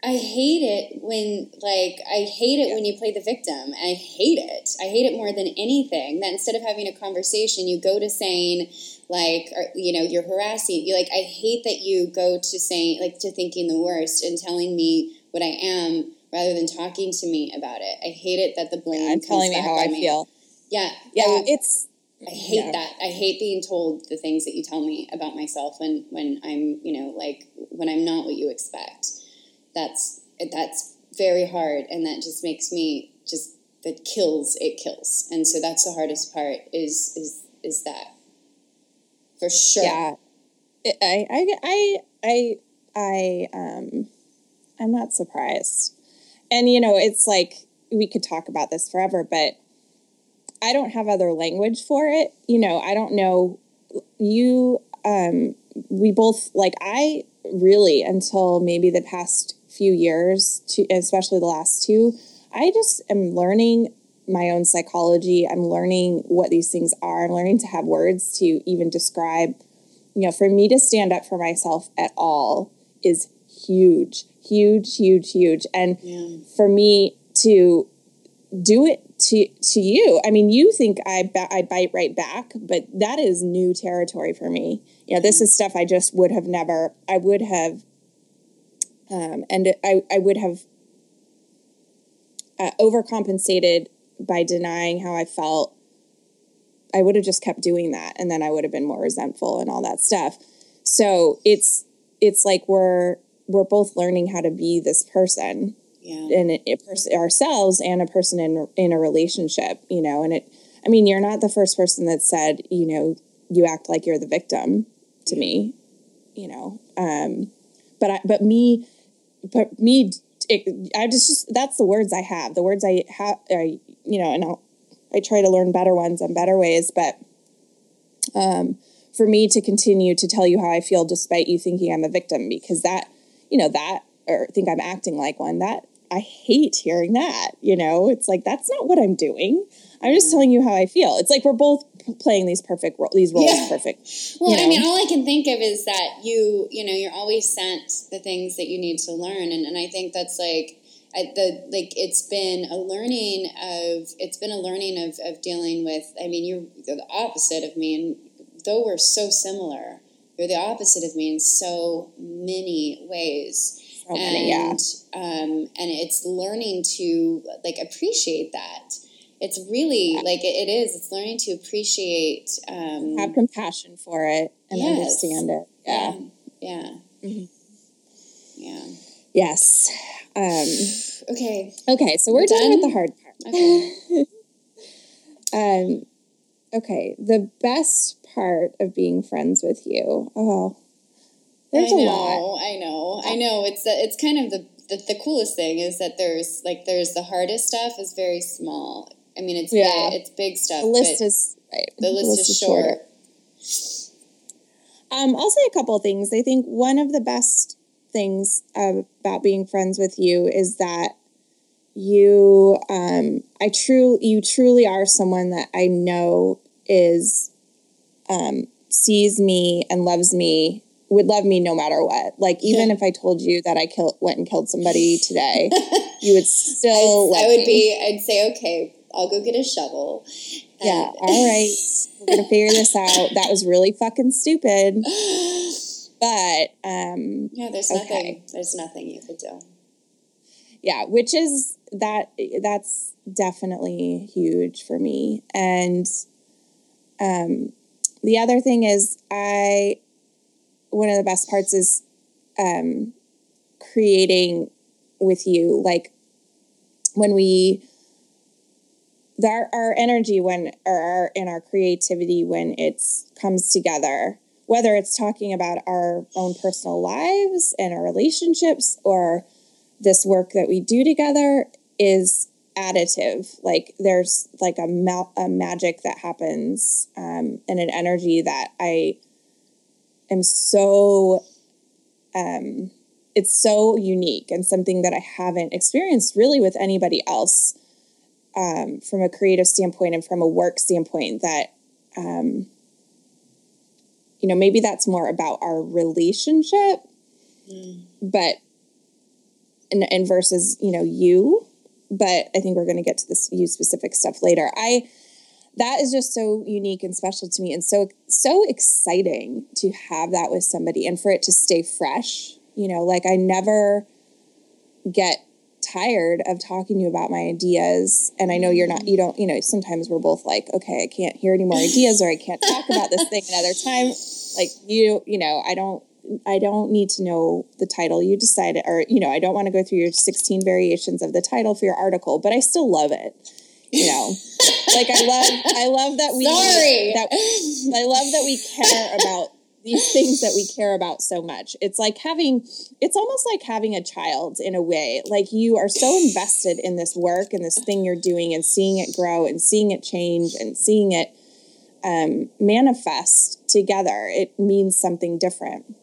I hate it when, like, I hate it when you play the victim. I hate it. I hate it more than anything. That instead of having a conversation, you go to saying, like, or, you know, you're harassing. You like, I hate that you go to saying, like, to thinking the worst and telling me what I am rather than talking to me about it. I hate it that the blame. and comes telling me how I feel. Yeah, Yeah, I, it's I hate yeah. that. I hate being told the things that you tell me about myself when when I'm you know like when I'm not what you expect. That's that's very hard, and that just makes me just that kills it kills, and so that's the hardest part is is is that for sure. yeah. I I I I I um I'm not surprised. And you know, it's like we could talk about this forever, but I don't have other language for it. You know, I don't know you um we both like I really until maybe the past few years to especially the last two, I just am learning my own psychology. I'm learning what these things are. I'm learning to have words to even describe you know, for me to stand up for myself at all is huge, huge, huge, huge. And Yeah. for me to do it to to you, I mean, you think I ba- I bite right back, but that is new territory for me. You know, this is stuff I just would have never. I would have, um, and I I would have uh, overcompensated by denying how I felt I would have just kept doing that and then I would have been more resentful and all that stuff. So it's it's like we're we're both learning how to be this person Yeah. and a, a person ourselves and a person in in a relationship, you know, and it I mean, you're not the first person that said, you know, you act like you're the victim to me, you know. Um but I but me but me it, I just, just that's the words I have. The words I have I you know, and I'll I try to learn better ones and better ways, but um, for me to continue to tell you how I feel despite you thinking I'm a victim, because that, you know, that, or think I'm acting like one, that I hate hearing that, you know, it's like, that's not what I'm doing. I'm just telling you how I feel. It's like we're both playing these perfect, ro- these roles Yeah. perfect. Well, you I mean, all I can think of is that you, you know, you're always sent the things that you need to learn, and, and I think that's like, I, the like it's been a learning of it's been a learning of, of dealing with. I mean, you're, you're the opposite of me, and though we're so similar, you're the opposite of me in so many ways. So many, yeah. and um, and it's learning to like appreciate that. It's really like it, it is. It's learning to appreciate. Um, Have compassion for it and Yes. understand it. Yeah. Yeah. Yeah. Mhm. Yeah. Yes. Um, Okay. okay, so we're We're done with the hard part. Okay. Um, okay, the best part of being friends with you. Oh, there's I a know, lot. I know. I know. It's the, it's kind of the, the the coolest thing is that there's like there's the hardest stuff is very small. I mean, it's Yeah. big, it's big stuff. The list is right. the list, is short. Um, I'll say a couple of things. I think one of the best things uh, about being friends with you is that you, um, I true, you truly are someone that I know is, um, sees me and loves me, would love me no matter what. Like even Yeah. if I told you that I killed, went and killed somebody today, you would still. I love would me. be. I'd say, okay, I'll go get a shovel. Yeah. All right. We're gonna figure this out. That was really fucking stupid. But um yeah. There's Okay. nothing. There's nothing you could do. yeah, which is that that's definitely huge for me. And um the other thing is I one of the best parts is um creating with you like when we our, our energy when or our in our creativity when it's comes together. Whether it's talking about our own personal lives and our relationships or this work that we do together is additive. Like there's like a, ma- a magic that happens um, and an energy that i am so um, it's so unique and something that i haven't experienced really with anybody else um, from a creative standpoint and from a work standpoint that um, you know maybe that's more about our relationship but and, and versus you know you. But i think we're going to get to this you specific stuff later. I that is just so unique and special to me and so so exciting to have that with somebody and for it to stay fresh you know like i never get tired of talking to you about my ideas. And i know you're not you don't you know sometimes we're both like okay i can't hear any more ideas or i can't talk about this thing another time. Like you you know i don't i don't need to know the title. You decided or you know i don't want to go through your 16 variations of the title for your article but i still love it you know? Like i love i love that we Sorry. that i love that we care about these things that we care about so much. It's like having it's almost like having a child in a way. Like you are so invested in this work and this thing you're doing and seeing it grow and seeing it change and seeing it um, manifest together. It means something different.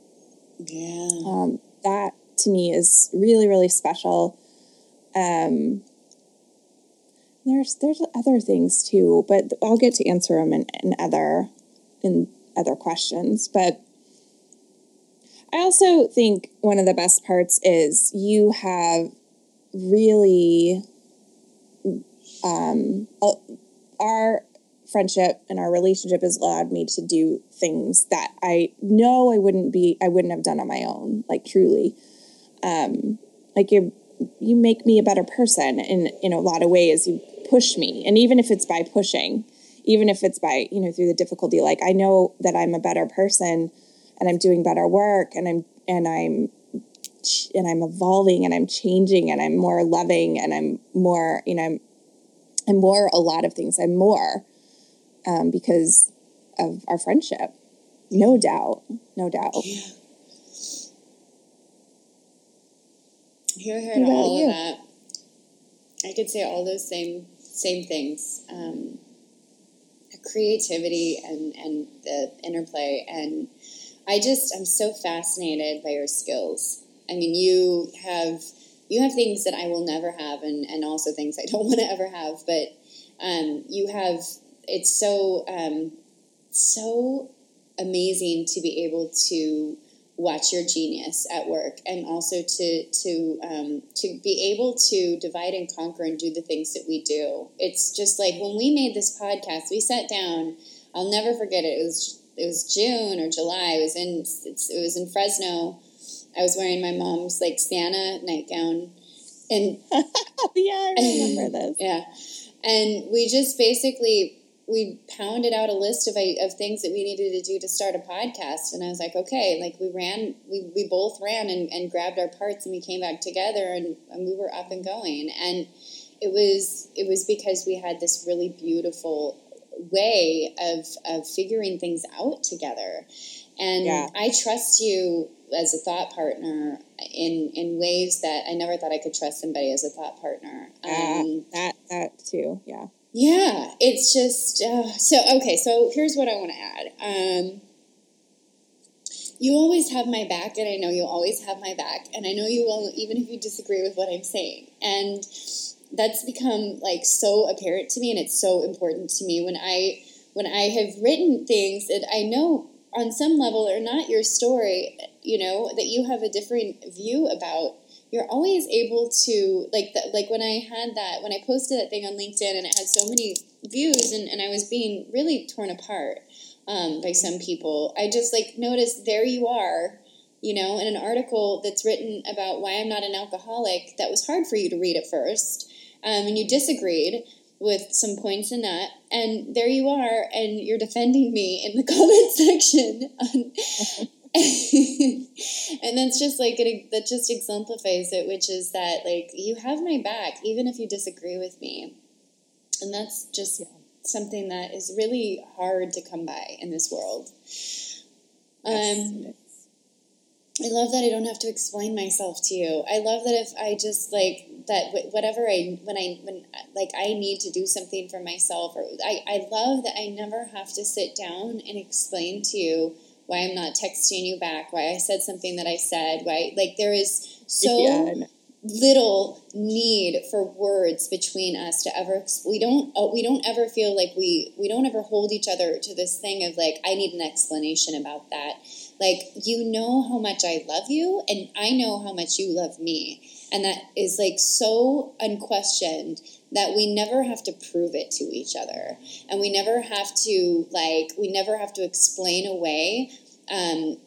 Yeah. um, that to me is really really special. Um, there's there's other things too but i'll get to answer them in, in other in other questions but i also think one of the best parts is you have really um, our friendship and our relationship has allowed me to do things that I know I wouldn't be I wouldn't have done on my own like truly. Um like you you make me a better person in in a lot of ways. You push me and even if it's by pushing even if it's by you know through the difficulty like I know that I'm a better person and I'm doing better work and I'm and I'm and I'm evolving and I'm changing and I'm more loving and I'm more you know I'm I'm more a lot of things I'm more um, because of our friendship. No doubt. No doubt. Here, here, about all you? of that. I could say all those same same things. Um, creativity and and the interplay, and I just I'm so fascinated by your skills. I mean, you have you have things that I will never have, and and also things I don't want to ever have. But um, you have it's so um, so amazing to be able to watch your genius at work and also to to um, to be able to divide and conquer and do the things that we do. It's just like when we made this podcast we sat down i'll never forget it. It was it was june or july. It was in it's, it was in fresno. I was wearing my mom's like santa nightgown. And yeah, I remember this. yeah. And we just basically we pounded out a list of of things that we needed to do to start a podcast. And I was like, okay, like we ran, we, we both ran and, and grabbed our parts and we came back together and, and we were up and going. And it was it was because we had this really beautiful way of of figuring things out together. And Yeah. I trust you as a thought partner in in ways that I never thought I could trust somebody as a thought partner. Uh, Um, that that too. Yeah. Yeah, it's just uh, so okay. So here's what I want to add. Um, you always have my back, and I know you'll always have my back, and I know you will, even if you disagree with what I'm saying. And that's become like so apparent to me, and it's so important to me when I when I have written things that I know on some level are not your story. You know that you have a different view about you're always able to like the, like when I had that when I posted that thing on LinkedIn and it had so many views and, and I was being really torn apart um, by some people. I just like noticed there you are, you know, in an article that's written about why I'm not an alcoholic. That was hard for you to read at first, um, and you disagreed with some points in that. And there you are, and you're defending me in the comment section. And that's just like it, that just exemplifies it, which is that like you have my back, even if you disagree with me, and that's just something that is really hard to come by in this world. Um, I love that I don't have to explain myself to you. I love that if I just like that wh- whatever I when I when like I need to do something for myself or I I love that I never have to sit down and explain to you why I'm not texting you back, why I said something that I said, why like there is so yeah. little need for words between us to ever we don't uh, we don't ever feel like we we don't ever hold each other to this thing of like I need an explanation about that like you know how much I love you and I know how much you love me and that is like so unquestioned that we never have to prove it to each other and we never have to like we never have to explain away um,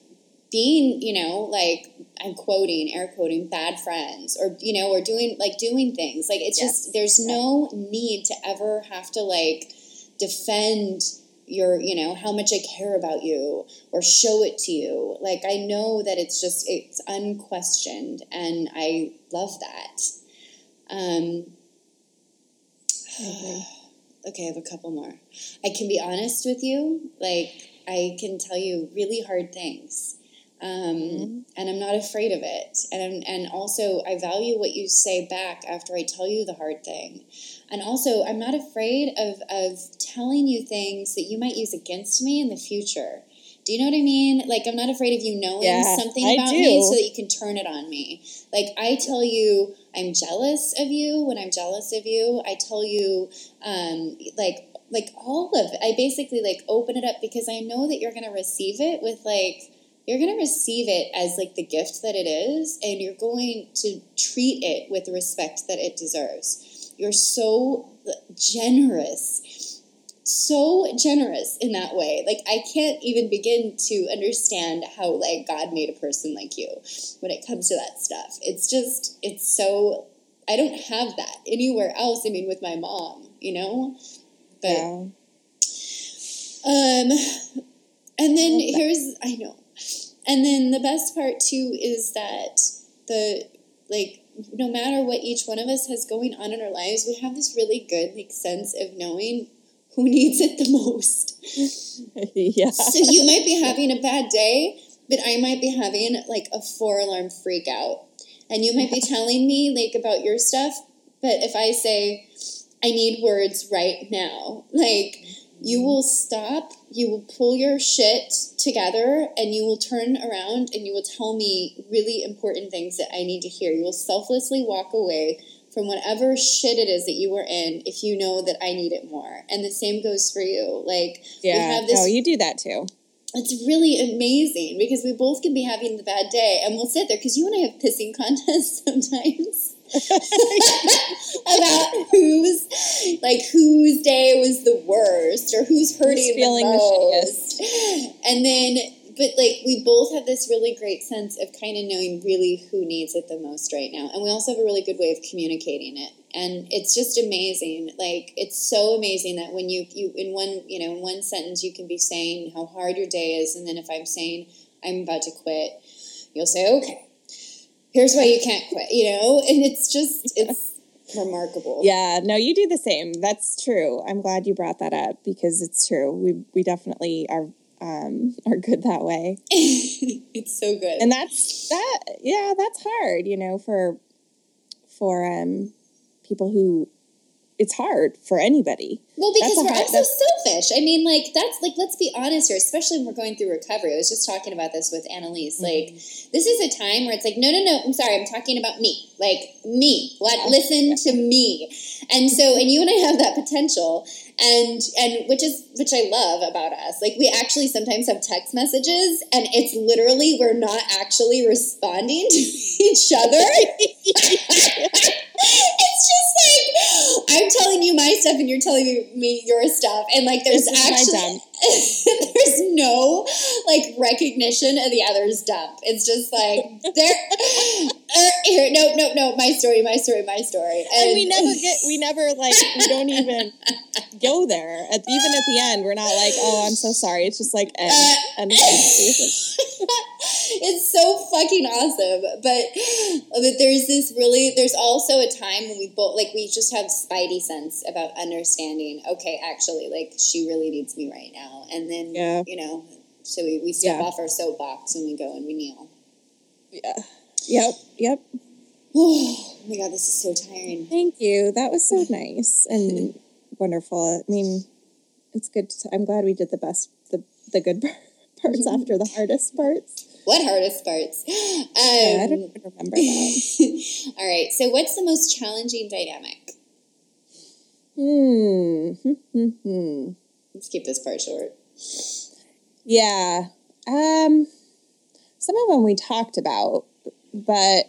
being, you know, like I'm quoting, air quoting, bad friends, or you know, or doing like doing things. Like it's Yes. just there's no need to ever have to like defend your, you know, how much I care about you or show it to you. Like I know that it's just it's unquestioned, and I love that. Um, okay, I have a couple more. I can be honest with you. Like, I can tell you really hard things. Um, And I'm not afraid of it. And, I'm, and also, I value what you say back after I tell you the hard thing. And also, I'm not afraid of, of telling you things that you might use against me in the future. Do you know what I mean? Like, I'm not afraid of you knowing Yeah, something about me so that you can turn it on me. Like, I tell you I'm jealous of you when I'm jealous of you. I tell you, um, like, like all of it. I basically like open it up because I know that you're going to receive it with like, you're going to receive it as like the gift that it is, and you're going to treat it with the respect that it deserves. You're so generous so generous in that way. Like I can't even begin to understand how like God made a person like you when it comes to that stuff. It's just it's so I don't have that anywhere else. I mean with my mom, you know? But Yeah. um and then that. here's I know. And then the best part too is that the like no matter what each one of us has going on in our lives, we have this really good like sense of knowing who needs it the most. yeah. So you might be having a bad day, but I might be having like a four alarm freak out. And you might be telling me like about your stuff, but if I say I need words right now, like you mm-hmm. will stop, you will pull your shit together and you will turn around and you will tell me really important things that I need to hear. You will selflessly walk away from whatever shit it is that you were in if you know that I need it more. And the same goes for you. Like we Yeah. have this no, you do that too. it's really amazing because we both can be having the bad day and we'll sit there because you and I have pissing contests sometimes about whose like whose day was the worst or who's hurting feeling the the most. and then but like we both have this really great sense of kind of knowing really who needs it the most right now and we also have a really good way of communicating it and it's just amazing like it's so amazing that when you you in one you know in one sentence you can be saying how hard your day is and then if i'm saying i'm about to quit you'll say okay here's why you can't quit you know and it's just it's remarkable Yeah, no, you do the same. That's true. I'm glad you brought that up because it's true. We we definitely are um are good that way. it's so good And that's that yeah, that's hard, you know, for for um people who it's hard for anybody. Well, because we're hard- also selfish. I mean, like that's like let's be honest here, especially when we're going through recovery. I was just talking about this with Annalise. Mm-hmm. Like, this is a time where it's like, no, no, no. I'm sorry, I'm talking about me. Like me. What? Yeah. Listen to me. And so, and you and I have that potential, and and which is which I love about us. Like we actually sometimes have text messages, and it's literally we're not actually responding to each other. it's just like I'm telling you my stuff and you're telling me, your stuff, and like there's This actually there's no like recognition of the other's dump. It's just like there, er, here, no, no, no, my story, my story, my story, And we never get we never like we don't even go there. At, even at the end, we're not like, oh, I'm so sorry. It's just like end, Uh, end it's so fucking awesome. But but there's this really there's also a time when we both like we just have spidey sense about understanding. Okay, actually, like she really needs me right now, and then Yeah. you know, so we, we step Yeah. off our soapbox and we go and we kneel. Yeah. Yep. Yep. Oh my god, this is so tiring. Thank you. That was so nice and wonderful. I mean, it's good. To, I'm glad we did the best, the the good parts after the hardest parts. what hardest parts? Um, Yeah, I don't even remember that. all right. So, what's the most challenging dynamic? Hmm, hmm. Let's keep this part short. Yeah. Um some of them we talked about, but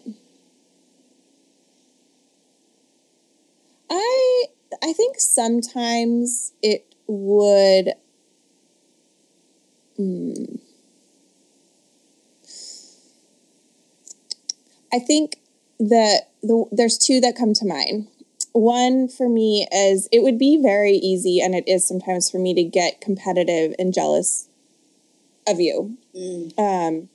I I think sometimes it would hmm. I think that the there's two that come to mind. One for me is it would be very easy, and it is sometimes for me to get competitive and jealous of you. Um,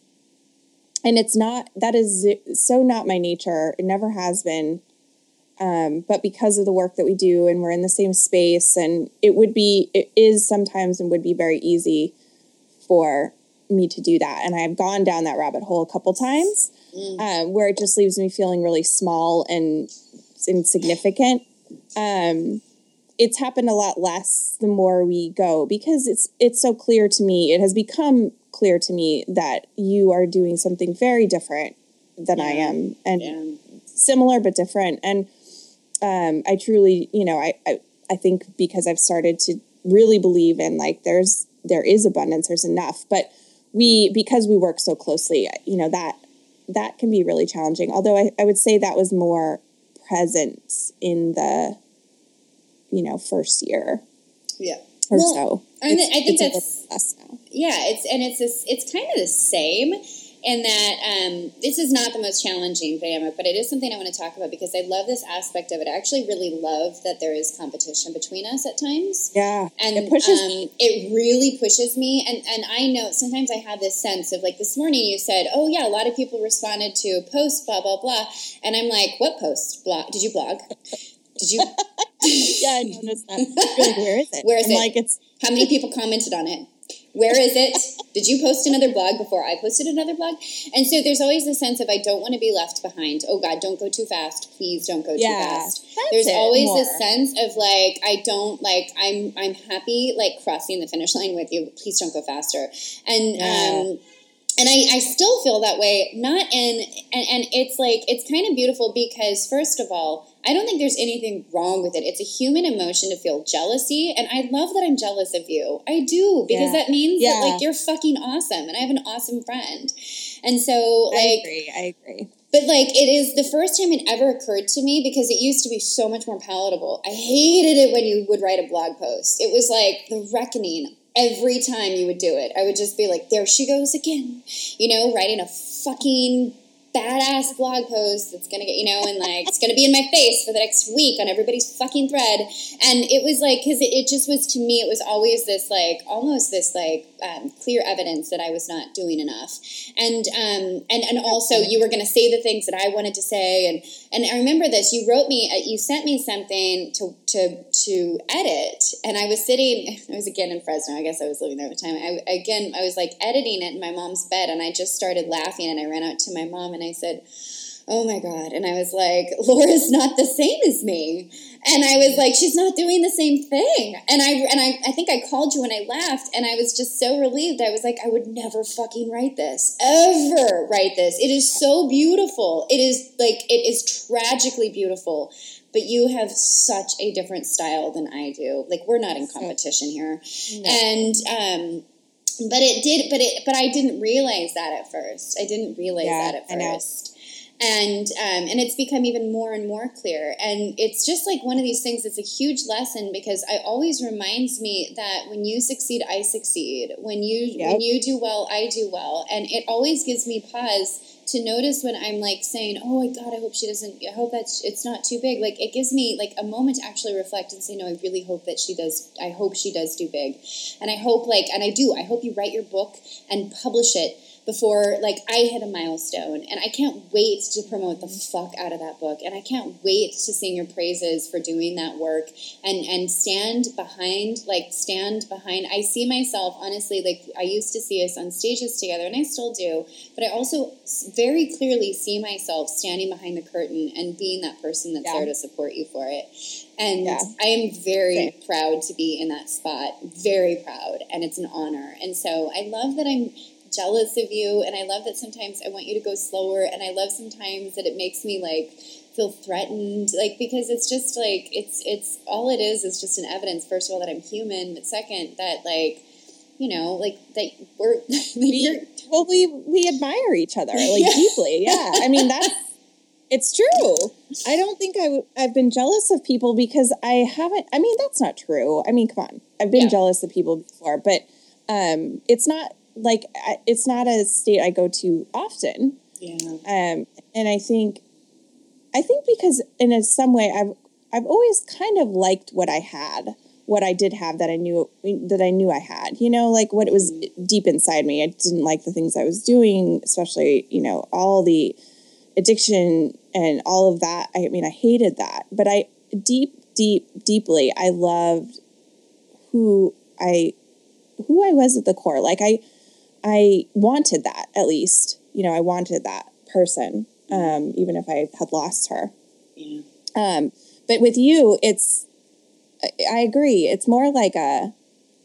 and it's not that is so not my nature. It never has been. Um, but because of the work that we do, and we're in the same space, and it would be it is sometimes and would be very easy for me to do that. And I've gone down that rabbit hole a couple times, um, where it just leaves me feeling really small and insignificant. Um, it's happened a lot less the more we go because it's it's so clear to me. It has become clear to me that you are doing something very different than I am, and Yeah. similar but different. And um, I truly, you know, I, I I think because I've started to really believe in like there's there is abundance, there's enough, but we because we work so closely, you know that that can be really challenging. Although I, I would say that was more present in the you know first year Yeah. or Well, so. I mean, I think that's- less now. Yeah, it's and it's this, it's kind of the same in that um, this is not the most challenging dynamic, but it is something I want to talk about because I love this aspect of it. I actually really love that there is competition between us at times. Yeah, and it pushes. um, it really pushes me and and i know sometimes i have this sense of like this morning you said oh yeah a lot of people responded to a post blah blah blah and i'm like what post blog did you blog did you yeah, I noticed that. Like, where is it? Where is I'm it? Like it's how many people commented on it where is it? Did you post another blog before i posted another blog? And so there's always this sense of i don't want to be left behind. Oh god don't go too fast. Please don't go too fast. there's always more. this sense of like i don't like i'm i'm happy like crossing the finish line with you. Please don't go faster. And Yeah. um and I, I still feel that way not in and, and it's like it's kind of beautiful because first of all i don't think there's anything wrong with it it's a human emotion to feel jealousy and i love that i'm jealous of you i do because Yeah. that means Yeah. that like you're fucking awesome and i have an awesome friend and so like I agree. I agree. but like it is the first time it ever occurred to me because it used to be so much more palatable. I hated it when you would write a blog post. It was like the reckoning every time you would do it. I would just be like, there she goes again. You know, writing a fucking badass blog post that's gonna get you know and like it's gonna be in my face for the next week on everybody's fucking thread. And it was like because it, it just was to me it was always this like almost this like um, clear evidence that i was not doing enough. And um and and also you were gonna say the things that i wanted to say. And and i remember this you wrote me uh, you sent me something to to to edit. And i was sitting i was again in fresno i guess i was living there at the time. I, again i was like editing it in my mom's bed and i just started laughing and i ran out to my mom and i said oh my god. And i was like laura's not the same as me. And i was like she's not doing the same thing. And i and i, I think i called you and i left and i was just so relieved. I was like i would never fucking write this. Ever write this. It is so beautiful. It is like it is tragically beautiful. But you have such a different style than i do. Like we're not in competition here. And um but it did but it but i didn't realize that at first. I didn't realize Yeah, that at first. And um, and it's become even more and more clear. And it's just like one of these things it's a huge lesson because i always reminds me that when you succeed i succeed. When you Yep. when you do well i do well. And it always gives me pause to notice when i'm like saying oh my god i hope she doesn't i hope that it's not too big like it gives me like a moment to actually reflect and say no i really hope that she does i hope she does do big. And i hope like and i do i hope you write your book and publish it before like I hit a milestone and I can't wait to promote the fuck out of that book and I can't wait to sing your praises for doing that work and and stand behind like stand behind I see myself honestly like I used to see us on stages together and I still do but I also very clearly see myself standing behind the curtain and being that person that's Yeah. there to support you for it and Yeah. I am very Same. proud to be in that spot very proud and it's an honor and so I love that I'm jealous of you, and I love that sometimes I want you to go slower, and I love sometimes that it makes me like feel threatened, like because it's just like it's it's all it is is just an evidence. First of all, that I'm human, but second, that like you know, like that we're you're, Well, we we admire each other like Yeah. deeply. Yeah, I mean that's it's true. I don't think I w- I've been jealous of people because I haven't. I mean that's not true. I mean, come on, I've been Yeah. jealous of people before, but um, it's not like it's not a state I go to often. yeah, Um, and I think, I think because in a, some way I've I've always kind of liked what I had, what I did have that I knew that I knew I had. You know, like what it was deep inside me. I didn't like the things I was doing, especially you know all the addiction and all of that. I mean, I hated that, but I deep, deep, deeply, I loved who I who I was at the core. Like I I wanted that at least. You know, I wanted that person, um, even if I had lost her. yeah, Um, but with you, it's I, agree. It's more like a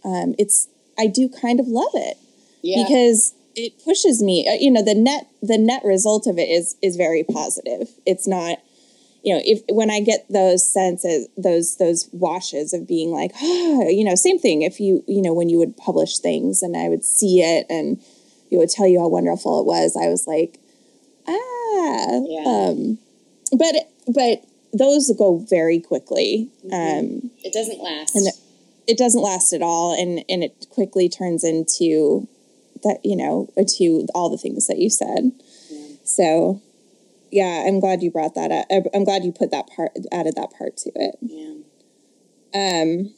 um, it's I do kind of love it yeah. because it pushes me. uh, You know, the net the net result of it is is very positive. It's not you know if when i get those senses those those washes of being like ah, you know same thing if you you know when you would publish things and i would see it and it would tell you how wonderful it was i was like ah Yeah. um but but those go very quickly um it doesn't last. and it doesn't last at all and and it quickly turns into that you know to all the things that you said Yeah. so yeah i'm glad you brought that up I'm- glad you put that part added that part to it yeah. um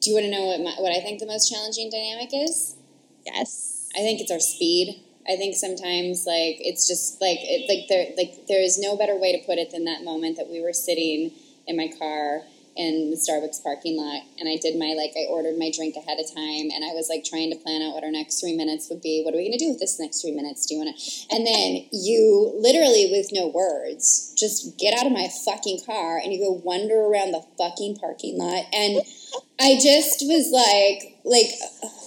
Do you want to know what my, what I think the most challenging dynamic is? yes I think it's our speed. I think sometimes like it's just like it, like there like there is no better way to put it than that moment that we were sitting in my car in the Starbucks parking lot and I did my like I ordered my drink ahead of time and I was like trying to plan out what our next three minutes would be. What are we gonna do with this next three minutes? Do you wanna and then you literally with no words just get out of my fucking car and you go wander around the fucking parking lot and I just was like, like,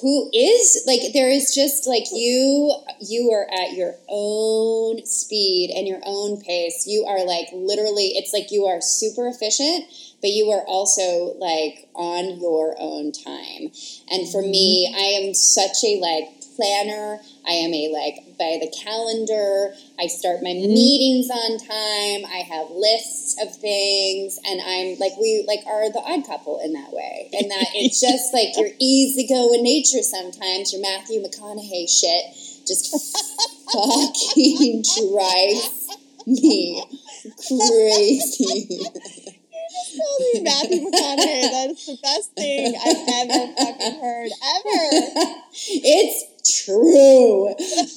who is like? There is just like you. You are at your own speed and your own pace. You are like literally. It's like you are super efficient, but you are also like on your own time. And for me, mm-hmm. I am such a like planner. I am a like by the calendar. I start my mm-hmm. meetings on time. I have lists of things, and I'm like we like are the odd couple in that way. And that it's just like your easygoing nature. Sometimes your Matthew McConaughey shit just fucking drives me crazy. Matthew McConaughey, that's the best thing I've ever fucking heard, ever. It's true.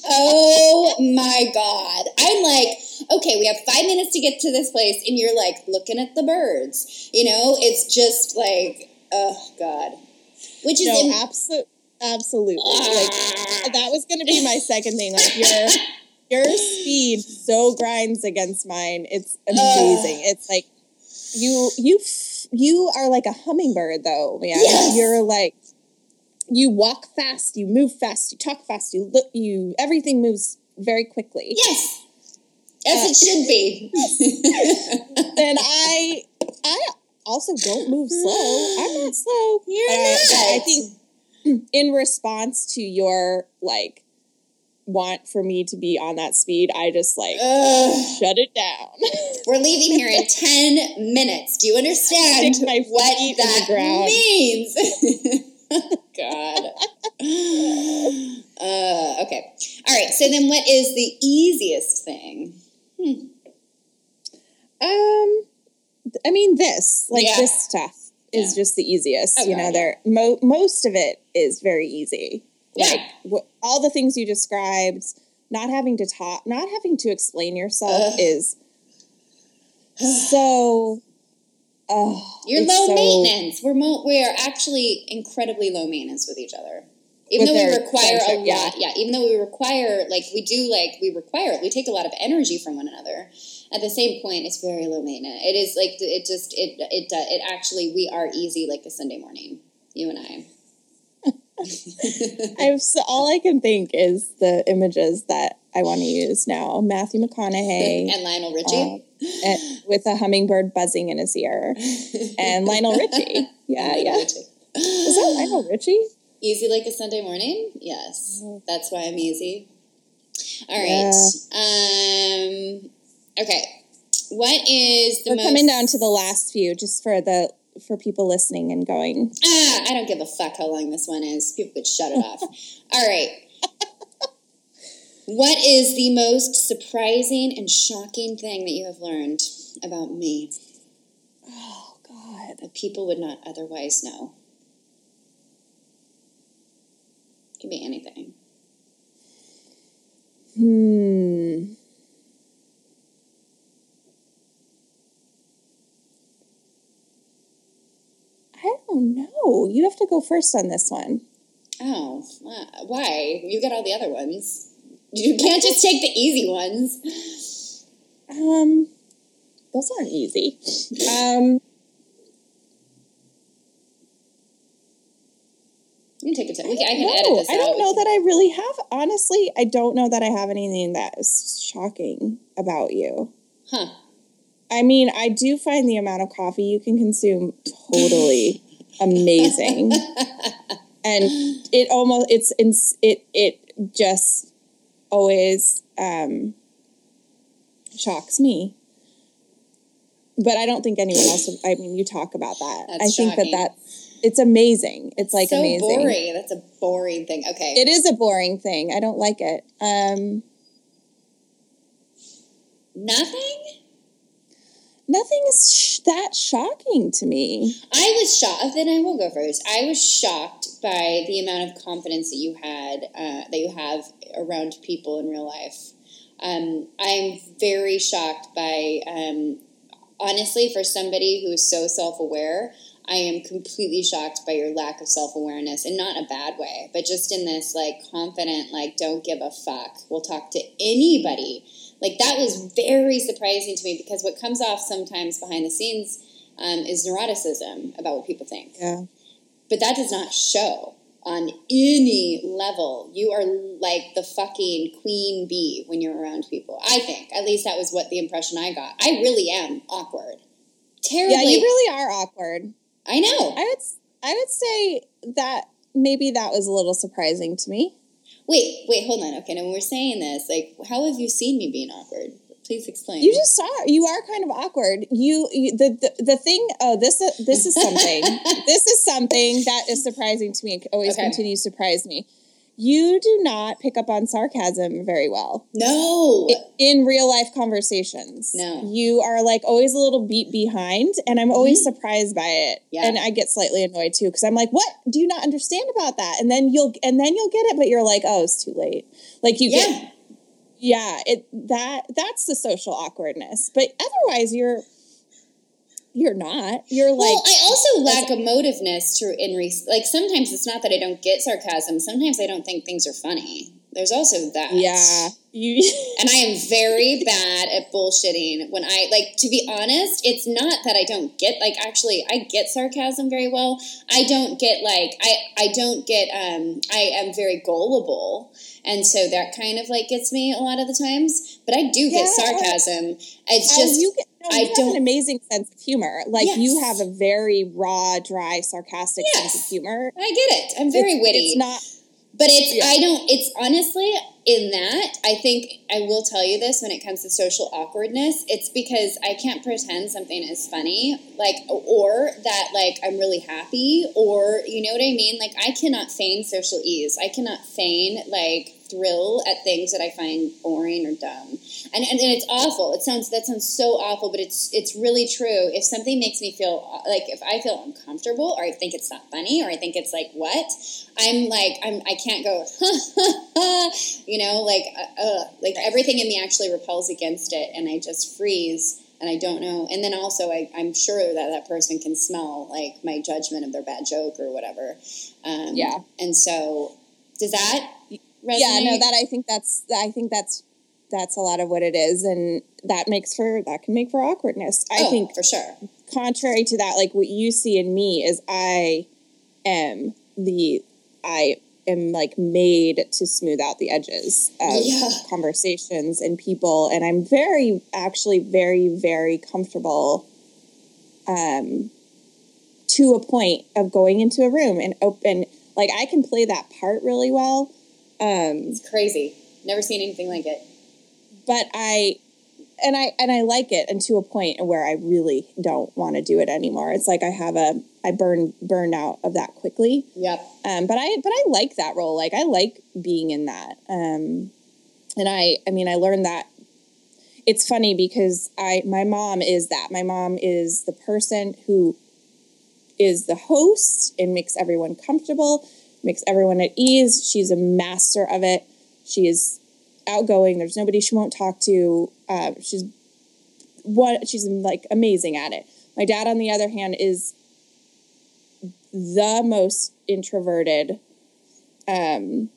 Oh my God. I'm like, okay, we have five minutes to get to this place, and you're like looking at the birds. You know, it's just like, oh God. Which is No, in- absolutely, absolutely. Like ah. that was going to be my second thing. Like your your speed so grinds against mine. It's amazing. it's like you you f- you are like a hummingbird though, man. Yes. You're like you walk fast, you move fast, you talk fast, you look, you everything moves very quickly. yes, as it should be. And I I also don't move slow. I'm not slow. You're But I- I think in response to your like want for me to be on that speed, I just like Ugh. shut it down. We're leaving here in 10 minutes. Do you understand my what feet in the that means? God. Uh, okay. All right. So then, what is the easiest thing? um, I mean this like Yeah. this stuff is Yeah. just the easiest. Oh, you God, know, yeah. there mo- most of it is very easy. Like all the things you described, not having to talk, not having to explain yourself Ugh. is so. Oh, You're low so- maintenance. We're mo- we are actually incredibly low maintenance with each other. Even though we require a friendship, yeah. lot, yeah. Even though we require, like we do, like we require, it. we take a lot of energy from one another. At the same point, it's very low maintenance. It is like it just it it uh, it actually we are easy like a Sunday morning. You and I. I've so, all I can think is the images that I want to use now. Matthew McConaughey and Lionel Richie. and- with a hummingbird buzzing in his ear, and Lionel Richie. Yeah, Lionel yeah. Richie. Is that Lionel Richie? Easy like a Sunday morning? Yes. That's why I'm easy. All right. Yeah. Um okay. What is the We're most coming down to the last few, just for the for people listening and going. Ah, I don't give a fuck how long this one is. People could shut it off. All right. What is the most surprising and shocking thing that you have learned about me Oh God. that people would not otherwise know? Could be anything. Hmm. I don't know. You have to go first on this one. Oh, wh- why? You got all the other ones. You can't just take the easy ones. Um, those aren't easy. Um, You can take. To, we can, I can edit this I out. don't know that I really have. Honestly, I don't know that I have anything that is shocking about you. Huh. I mean, I do find the amount of coffee you can consume totally amazing, and it almost it's it it just always um, shocks me. But I don't think anyone else. Would, I mean, you talk about that. That's I think shocking. that that's it's amazing. It's like so amazing. boring. That's a boring thing. Okay. It is a boring thing. I don't like it. Um, Nothing? Nothing is sh- that shocking to me. I was shocked. Then I will go first. I was shocked by the amount of confidence that you had, uh, that you have around people in real life. Um, I'm very shocked by, um, honestly, for somebody who is so self aware, I am completely shocked by your lack of self awareness, and not in a bad way, but just in this like confident, like don't give a fuck. We'll talk to anybody. Like that was very surprising to me because what comes off sometimes behind the scenes um, is neuroticism about what people think. Yeah. But that does not show on any level. You are like the fucking queen bee when you're around people. I think. At least that was what the impression I got. I really am awkward. Terribly. Yeah, you really are awkward. I know. I would I would say that maybe that was a little surprising to me. Wait, wait, hold on. Okay, now when we're saying this, like, how have you seen me being awkward? Please explain. You just saw you are kind of awkward. You, you the, the the thing. Oh, this this is something. this is something that is surprising to me. Always Okay. continues to surprise me. You do not pick up on sarcasm very well. no. in real life conversations. No. You are like always a little beat behind, and I'm always surprised by it. Mm-hmm. Yeah. And I get slightly annoyed too because I'm like, "What do you not understand about that?" And then you'll and then you'll get it, but you're like, "Oh, it's too late." Like you yeah. get, yeah. It that that's the social awkwardness. But otherwise, you're you're not. You're like, well, I also lack emotiveness to in re- like sometimes it's not that I don't get sarcasm. Sometimes I don't think things are funny. There's also that. yeah, you. And I am very bad at bullshitting when I like to be honest, it's not that I don't get like actually I get sarcasm very well. I don't get like I I don't get um I am very gullible. And so that kind of like gets me a lot of the times. But I do get Yeah. sarcasm. It's just you get, no, I you have don't- an amazing sense of humor. Like you have a very raw, dry, sarcastic sense of humor. I get it. I'm very It's- witty. It's not. But it's Yeah. I don't it's honestly in that I think I will tell you this when it comes to social awkwardness it's because I can't pretend something is funny like or that like I'm really happy or you know what I mean like I cannot feign social ease I cannot feign like thrill at things that I find boring or dumb. And, and, and it's awful. It sounds that sounds so awful but it's it's really true. If something makes me feel like if I feel uncomfortable or I think it's not funny or I think it's like what I'm like I'm I can't go you know like uh, uh, like everything in me actually repels against it and I just freeze and I don't know. And then also I, I'm sure that that person can smell like my judgment of their bad joke or whatever. Um, Yeah. and so does that resonate? Yeah, no, that I think that's I think that's that's a lot of what it is, and that makes for that can make for awkwardness. I Oh, think for sure contrary to that, like what you see in me is I am the I am like made to smooth out the edges of Yeah. conversations and people, and I'm very, actually, very, very comfortable. Um, to a point of going into a room and open, like I can play that part really well. Um, It's crazy. Never seen anything like it. but I and I and I like it and to a point where I really don't want to do it anymore. It's like I have a I burn burn out of that quickly. Yep. Um, but I but I like that role. Like I like being in that. Um, and I I mean I learned that. It's funny because I my mom is that. My mom is the person who is the host and makes everyone comfortable, makes everyone at ease. She's a master of it. She is outgoing. There's nobody she won't talk to. Uh, she's what she's like amazing at it. My dad, on the other hand, is the most introverted. Um,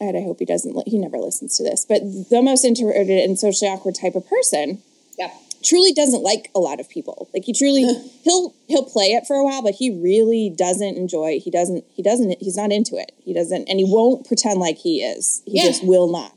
and I hope he doesn't. li- He never listens to this, but the most introverted and socially awkward type of person Yep. Truly doesn't like a lot of people. Like he truly he'll he'll play it for a while, but he really doesn't enjoy. He doesn't he doesn't he's not into it. He doesn't and he won't pretend like he is. He Yeah. just will not.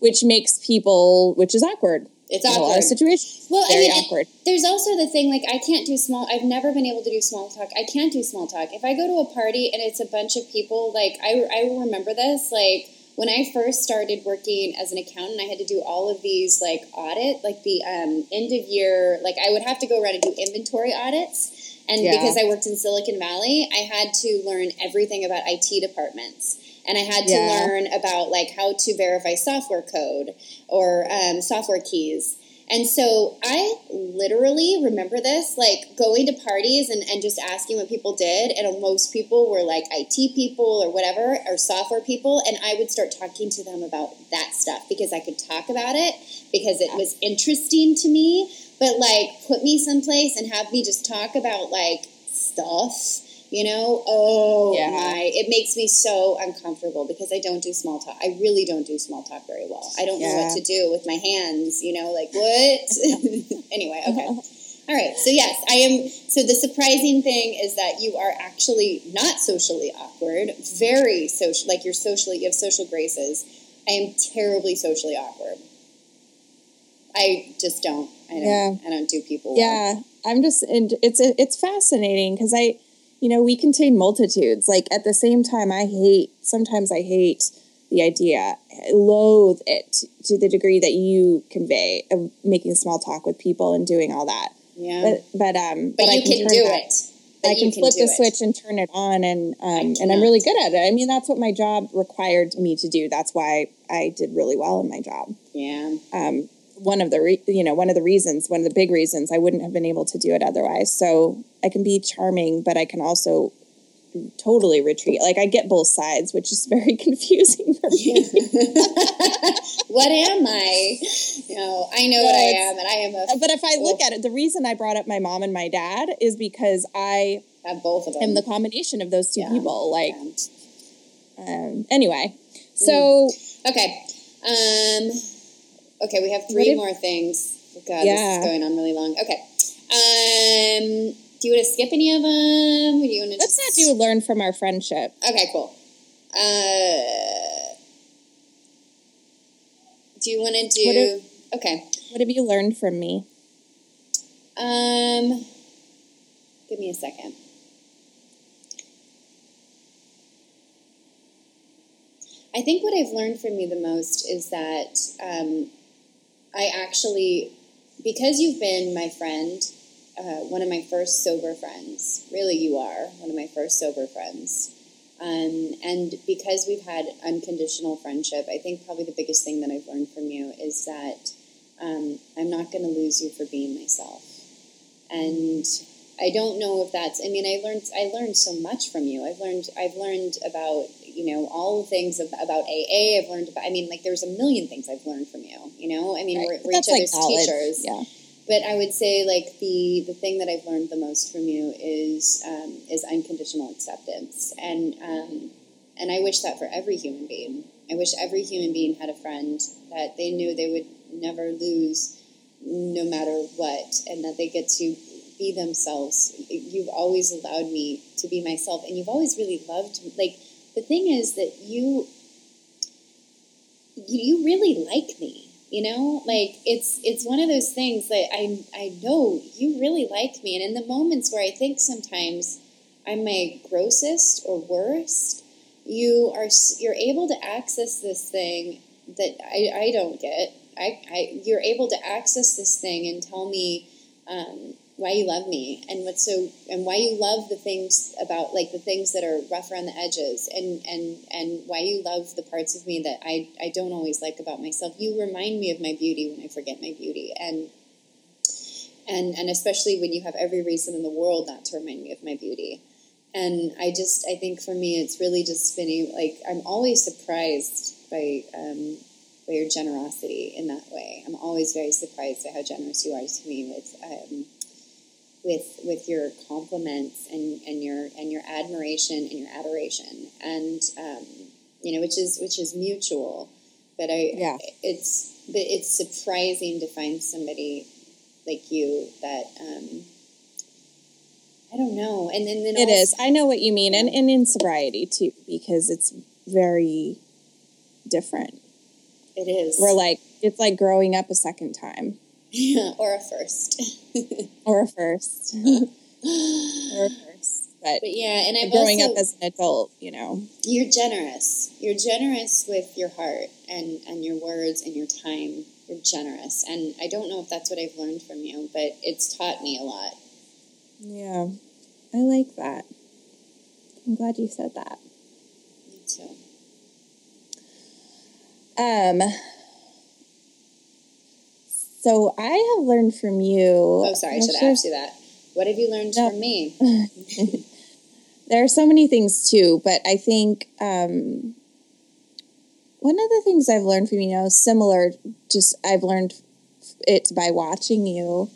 Which makes people which is awkward. It's in a lot awkward. of situations. Well, very I mean, awkward. there's also the thing like I can't do small. I've never been able to do small talk. I can't do small talk. If I go to a party and it's a bunch of people, like I I will remember this like. When I first started working as an accountant, I had to do all of these like audit, like the um, end of year, like I would have to go around and do inventory audits. And Yeah. because I worked in Silicon Valley, I had to learn everything about IT departments. And I had to Yeah. learn about like how to verify software code or um, software keys. And so I literally remember this, like going to parties and, and just asking what people did. And most people were like IT people or whatever, or software people. And I would start talking to them about that stuff because I could talk about it because it was interesting to me. But like, put me someplace and have me just talk about like stuff, you know? Oh Yeah. my, it makes me so uncomfortable because I don't do small talk. I really don't do small talk very well. I don't know what to do with my hands, you know, like what? anyway, okay. All right. So yes, I am so the surprising thing is that you are actually not socially awkward, very social like you're socially you have social graces. I am terribly socially awkward. I just don't. I don't Yeah. I don't do people well. Yeah, I'm just and it's it's fascinating because I, you know, we contain multitudes. Like at the same time, I hate sometimes I hate the idea, I loathe it to the degree that you convey of making small talk with people and doing all that. Yeah. But but um, But, I you can, turn do that- it. But I you can flip the it. switch and turn it on, and um, and. I'm really good at it. I mean, that's what my job required me to do. That's why I did really well in my job. Yeah. Um, one of the re- you know one of the reasons, one of the big reasons, I wouldn't have been able to do it otherwise. So I can be charming, but I can also totally retreat. Like I get both sides, which is very confusing for me. what am I? You know, I know what I am, and I am a but if I look at it, the reason I brought up my mom and my dad is because I have both of them. am the combination of those two Yeah. people. Like Yeah. um, anyway, so Okay. Um, okay, we have three if- more things. Oh, God, this is going on really long. Okay. Um, do you want to skip any of them? Do you want to let's just... not do learn from our friendship. Okay, cool. Uh, do you want to do? What if- okay. What have you learned from me? Um, give me a second. I think what I've learned from you the most is that um, I actually, because you've been my friend, uh, one of my first sober friends. Really, you are one of my first sober friends. Um, and because we've had unconditional friendship, I think probably the biggest thing that I've learned from you is that um, I'm not going to lose you for being myself. And I don't know if that's. I mean, I learned I learned so much from you. I've learned I've learned about you know all things of, about AA. I've learned about. I mean, like there's a million things I've learned from you. You know, I mean, Right. we're, we're each like other's college. teachers. Yeah. But I would say like the the thing that I've learned the most from you is um, is unconditional acceptance, and um, and I wish that for every human being. I wish every human being had a friend that they knew they would never lose, no matter what, and that they get to be themselves. You've always allowed me to be myself, and you've always really loved like the thing is that you you, really like me you know? Like it's it's one of those things that i i know you really like me. And in the moments where i think sometimes i'm my grossest or worst you are you're able to access this thing that i, I don't get. I, I you're able to access this thing and tell me um, why you love me and what's so and why you love the things about like the things that are rough around the edges and and and why you love the parts of me that I, I don't always like about myself. You remind me of my beauty when I forget my beauty and and and especially when you have every reason in the world not to remind me of my beauty. And I just I think for me it's really just been like I'm always surprised by um, by your generosity in that way. I'm always very surprised by how generous you are to me with um, with with your compliments and, and your and your admiration and your adoration and um, you know which is which is mutual but I Yeah. it's but it's surprising to find somebody like you that um, I don't know and then, then It also- is. I know what you mean, and, and in sobriety too, because it's very different. it is We're like it's like growing up a second time yeah, or a first or a first or a first, but but yeah and I've growing also, up as an adult, you know. you're generous. You're generous with your heart and, and your words and your time. You're generous. And I don't know if that's what I've learned from you, but it's taught me a lot. Yeah, I like that. I'm glad you said that. Me too. Um. So I have learned from you. Oh, sorry, I should have sure asked you that. What have you learned No. from me? There are so many things too, but I think um, one of the things I've learned from you know, similar, just I've learned it by watching you,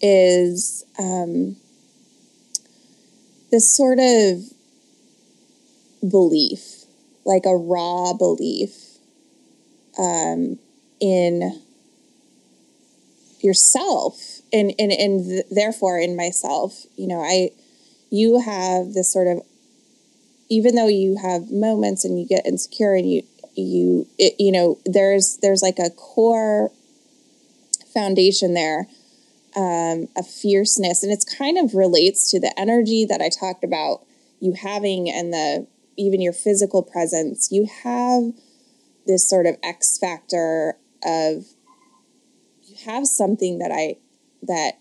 is um, this sort of belief, like a raw belief um, in yourself and, and, and th- therefore in myself. You know, I you have this sort of even though you have moments and you get insecure and you you it, you know there's there's like a core foundation there um, a fierceness and it's kind of relates to the energy that i talked about you having and the even your physical presence you have this sort of x factor of have something that i that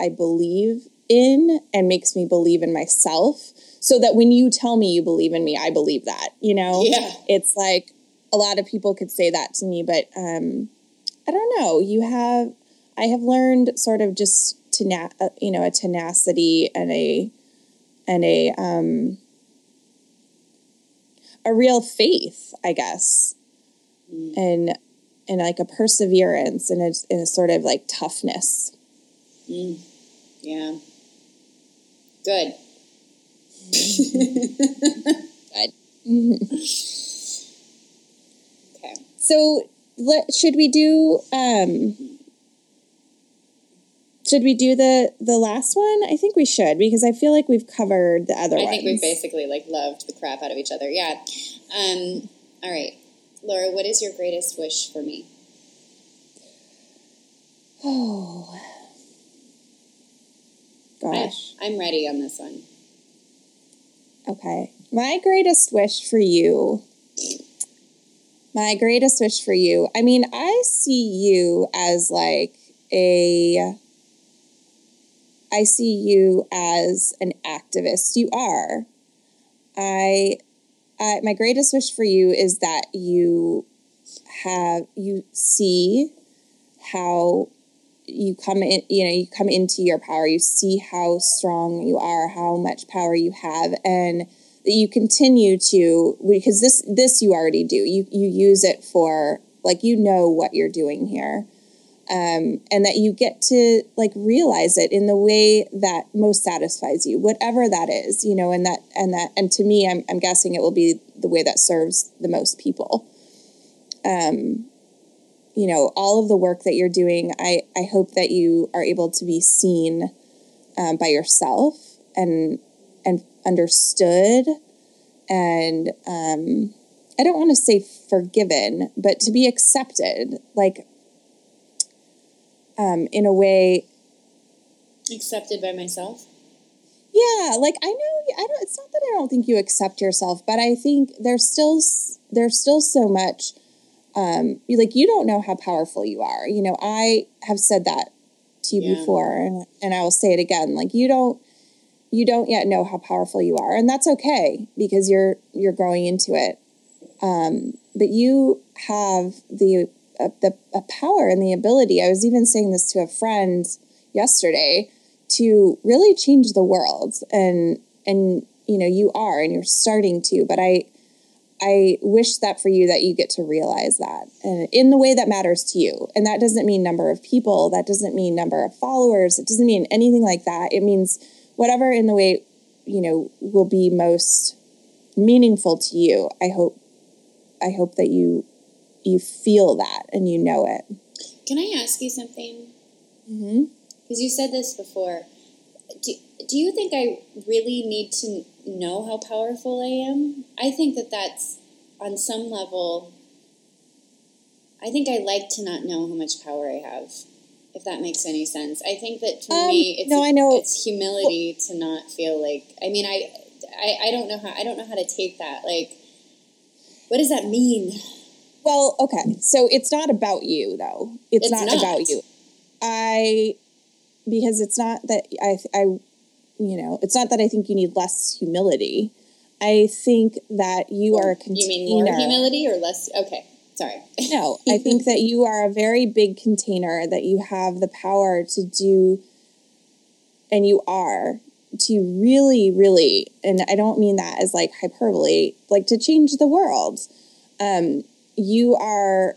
i believe in and makes me believe in myself so that when you tell me you believe in me i believe that you know? Yeah. it's like a lot of people could say that to me but um i don't know. You have i have learned sort of just tena- uh, you know a tenacity and a and a um a real faith i guess. And and like a perseverance and a, and a sort of like toughness Mm. Yeah. Good. Okay. So let, should we do um should we do the the last one? I think we should because I feel like we've covered the other one. I ones. think we've basically like loved the crap out of each other. Yeah. Um, all right. Laura, what is your greatest wish for me? Oh I, gosh. I'm ready on this one. Okay. My greatest wish for you. My greatest wish for you. I mean, I see you as like a I see you as an activist. You are. I I my greatest wish for you is that you have you see how you come in you know you come into your power. You see how strong you are how much power you have and that you continue to because this this you already do. You you use it for like you know what you're doing here um, and that you get to like realize it in the way that most satisfies you whatever that is you know and that and that and to me i'm, I'm guessing it will be the way that serves the most people. Um, you know all of the work that you're doing i i hope that you are able to be seen um, by yourself and and understood and um, I don't want to say forgiven, but to be accepted, like um, in a way. Accepted by myself. Yeah, like I know I don't. It's not that I don't think you accept yourself, but I think there's still there's still so much. Um, you like you don't know how powerful you are. You know, I have said that to you Yeah. before, and and I will say it again. Like you don't you don't yet know how powerful you are, and that's okay because you're you're growing into it. Um, but you have the uh, the a power and the ability. I was even saying this to a friend yesterday to really change the world, and and you know you are, and you're starting to. But I I wish that for you that you get to realize that in the way that matters to you. And that doesn't mean number of people, that doesn't mean number of followers, it doesn't mean anything like that. It means whatever in the way, you know, will be most meaningful to you. I hope I hope that you you feel that and you know it. Can I ask you something? Mm-hmm. Because you said this before. Do, do you think I really need to know how powerful I am? I think that that's on some level. I think I like to not know how much power I have, if that makes any sense. I think that for Um, me, it's no, I know- it's humility to not feel like. I mean, I, I I don't know how I don't know how to take that. Like, what does that mean? Well, okay. So it's not about you though. It's, It's not, not. about you. I because it's not that I I you know, it's not that I think you need less humility. I think that you are a container. You mean more humility or less? Okay, sorry. No, I think that you are a very big container that you have the power to do and you are to really really and I don't mean that as like hyperbole, like to change the world. Um you are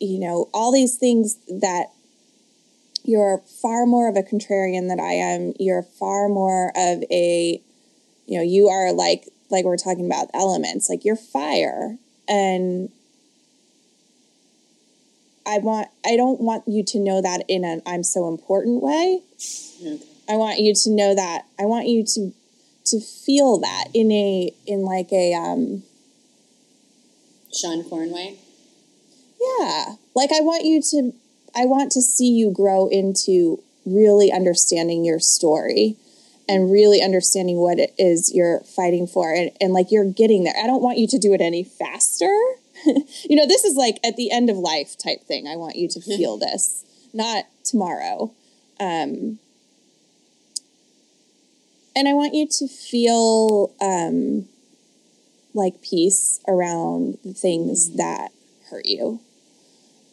you know all these things that you're far more of a contrarian than I am. You're far more of a you know, you are like like we're talking about elements, like you're fire and I want I don't want you to know that in an I'm so important way. Okay. I want you to know that. I want you to to feel that in a in like a um Sean Cornway. yeah. Like I want you to I want to see you grow into really understanding your story and really understanding what it is you're fighting for and, and like you're getting there. I don't want you to do it any faster. you know, this is like at the end of life type thing. I want you to feel this, not tomorrow. Um, and I want you to feel um, like peace around the things that hurt you.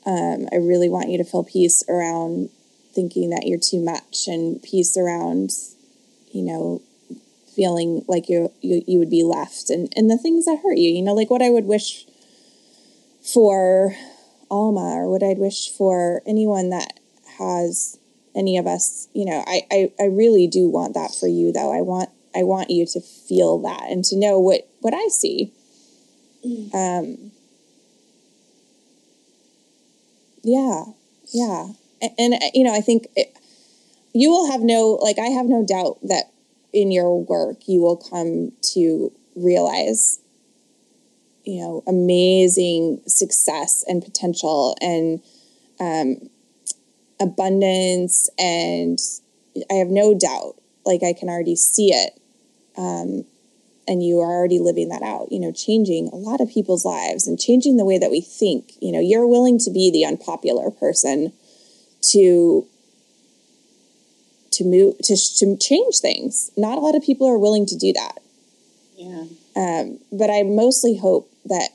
Um, I really want you to feel peace around thinking that you're too much and peace around, you know, feeling like you you, you would be left and, and the things that hurt you, you know, like what I would wish for Alma or what I'd wish for anyone that has any of us, you know, I, I, I really do want that for you though. I want I want you to feel that and to know what what I see. Um yeah, yeah. And, and uh, you know, I think it, you will have no like I have no doubt that in your work you will come to realize you know amazing success and potential and um, abundance and i have no doubt like i can already see it um, and you are already living that out you know changing a lot of people's lives and changing the way that we think you know you're willing to be the unpopular person to to move to, to change things not a lot of people are willing to do that Yeah. um, but I mostly hope that,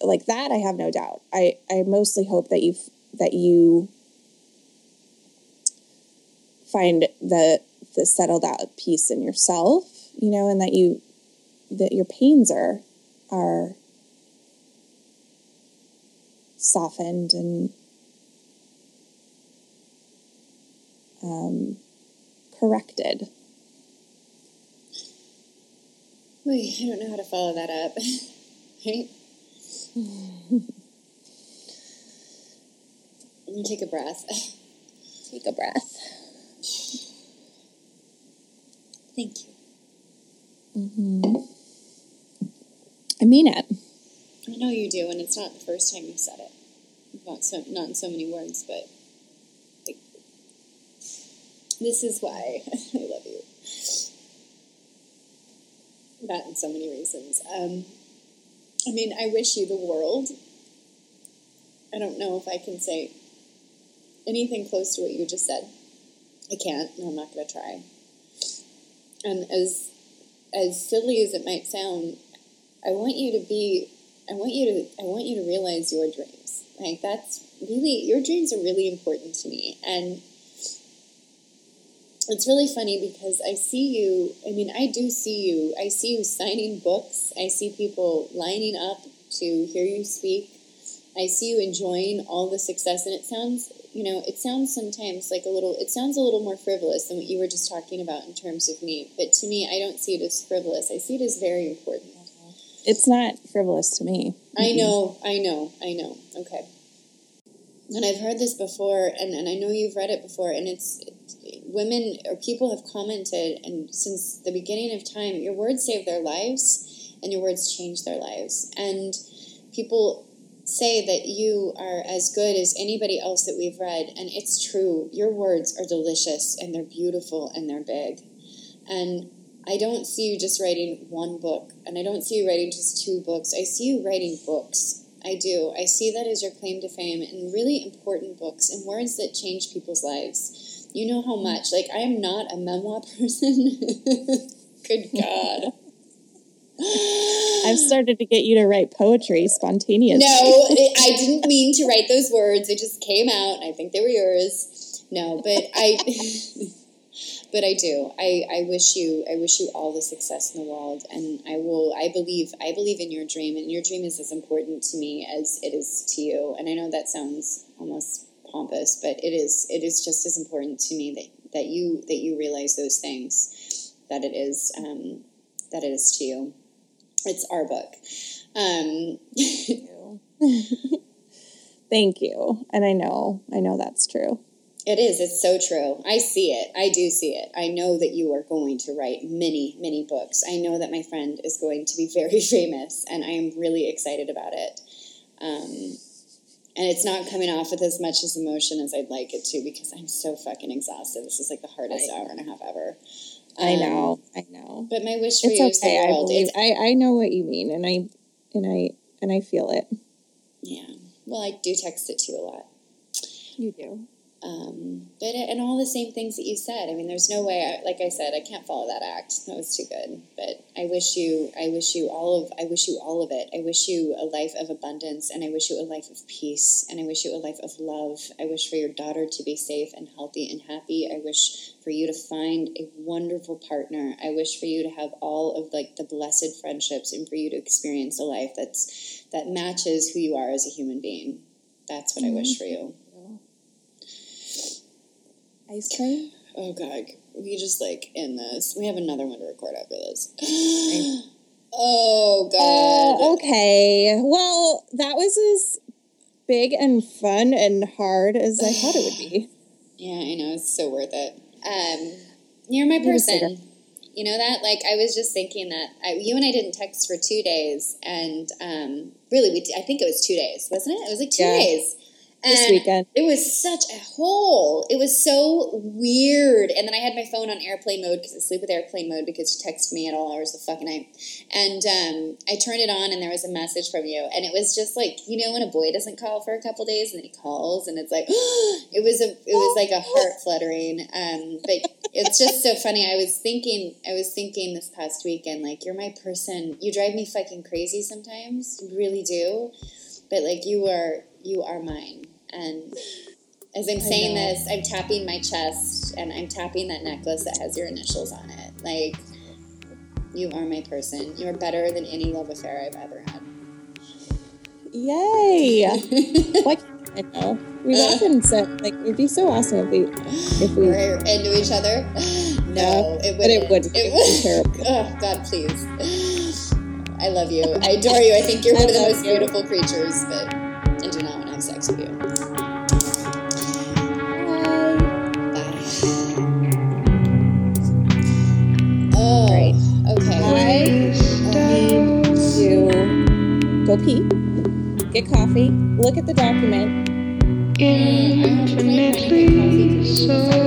like that, I have no doubt. I, I mostly hope that you've that you find the the settled out peace in yourself, you know, and that you that your pains are are softened and um, corrected. Wait, I don't know how to follow that up. right? Let me take a breath. Take a breath. Thank you. I mean it. I know you do, and it's not the first time you've said it. Not so, not in so many words, but like, this is why I love you. That and so many reasons. Um, I mean, I wish you the world. I don't know if I can say anything close to what you just said. I can't, and I'm not going to try. And as as silly as it might sound, I want you to be. I want you to. I want you to realize your dreams. Like that's really your dreams are really important to me, and it's really funny because I see you. I mean, I do see you. I see you signing books. I see people lining up to hear you speak. I see you enjoying all the success, and it sounds, you know, it sounds sometimes like a little. It sounds a little more frivolous than what you were just talking about in terms of me. But to me, I don't see it as frivolous. I see it as very important. It's not frivolous to me. I know, I know, I know. Okay. And I've heard this before, and, and I know you've read it before, and it's it, women or people have commented, and since the beginning of time, your words save their lives, and your words change their lives. And people say that you are as good as anybody else that we've read, and it's true. Your words are delicious, and they're beautiful, and they're big. And I don't see you just writing one book, and I don't see you writing just two books. I see you writing books. I do. I see that as your claim to fame and really important books and words that change people's lives. You know how much. Like, I am not a memoir person. Good God. I've started to get you to write poetry spontaneously. No, I didn't mean to write those words. It just came out. I think they were yours. No, but I. but I do. I, I wish you I wish you all the success in the world and I will I believe I believe in your dream and your dream is as important to me as it is to you. And I know that sounds almost pompous, but it is it is just as important to me that, that you that you realize those things that it is um, that it is to you. It's our book. Um, Thank you. And I know, I know that's true. It is. It's so true. I see it. I do see it. I know that you are going to write many, many books. I know that my friend is going to be very famous, and I am really excited about it. Um, and it's not coming off with as much as emotion as I'd like it to because I'm so fucking exhausted. This is like the hardest I hour and a half ever. I Um, know, I know. But my wish for It's you is the okay. I believe. I I know what you mean, and I and I and I feel it. yeah. Well, I do text it to you a lot. You do. Um, but and all the same things that you said. I mean, there's no way. I, like I said, I can't follow that act. That was too good. But I wish you, I wish you all of, I wish you all of it. I wish you a life of abundance, and I wish you a life of peace, and I wish you a life of love. I wish for your daughter to be safe and healthy and happy. I wish for you to find a wonderful partner. I wish for you to have all of like the blessed friendships, and for you to experience a life that's that matches who you are as a human being. That's what I wish for you. Ice cream. Oh god, we just like end this. We have another one to record after this. oh god. Uh, okay. Well, that was as big and fun and hard as I thought it would be. Yeah, I know it's so worth it. Um, you're my Need a cigarette. person. You know that? Like I was just thinking that I, you and I didn't text for two days, and um, really, we I think it was two days, wasn't it? It was like two Yeah. days. This weekend. It was such a hole. It was so weird. And then I had my phone on airplane mode because I sleep with airplane mode because you text me at all hours of the fucking night. And um, I turned it on and there was a message from you. And it was just like, you know, when a boy doesn't call for a couple days and then he calls and it's like, it was a, it was like a heart fluttering. Um, but it's just so funny. I was thinking, I was thinking this past weekend, like, you're my person. You drive me fucking crazy sometimes. You really do. But like, you are, you are mine. And as I'm saying this, I'm tapping my chest and I'm tapping that necklace that has your initials on it. Like, you are my person. You're better than any love affair I've ever had. Yay! Why can't I know? We've often said like it'd be so awesome if we if we We're into each other. No, it but it wouldn't. wouldn't. It would be terrible. Oh, God, please. I love you. I adore you. I think you're I one of the most you. beautiful creatures, but go pee, get coffee, look at the document. Infinitely so.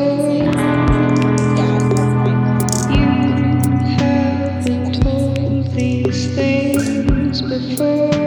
Before.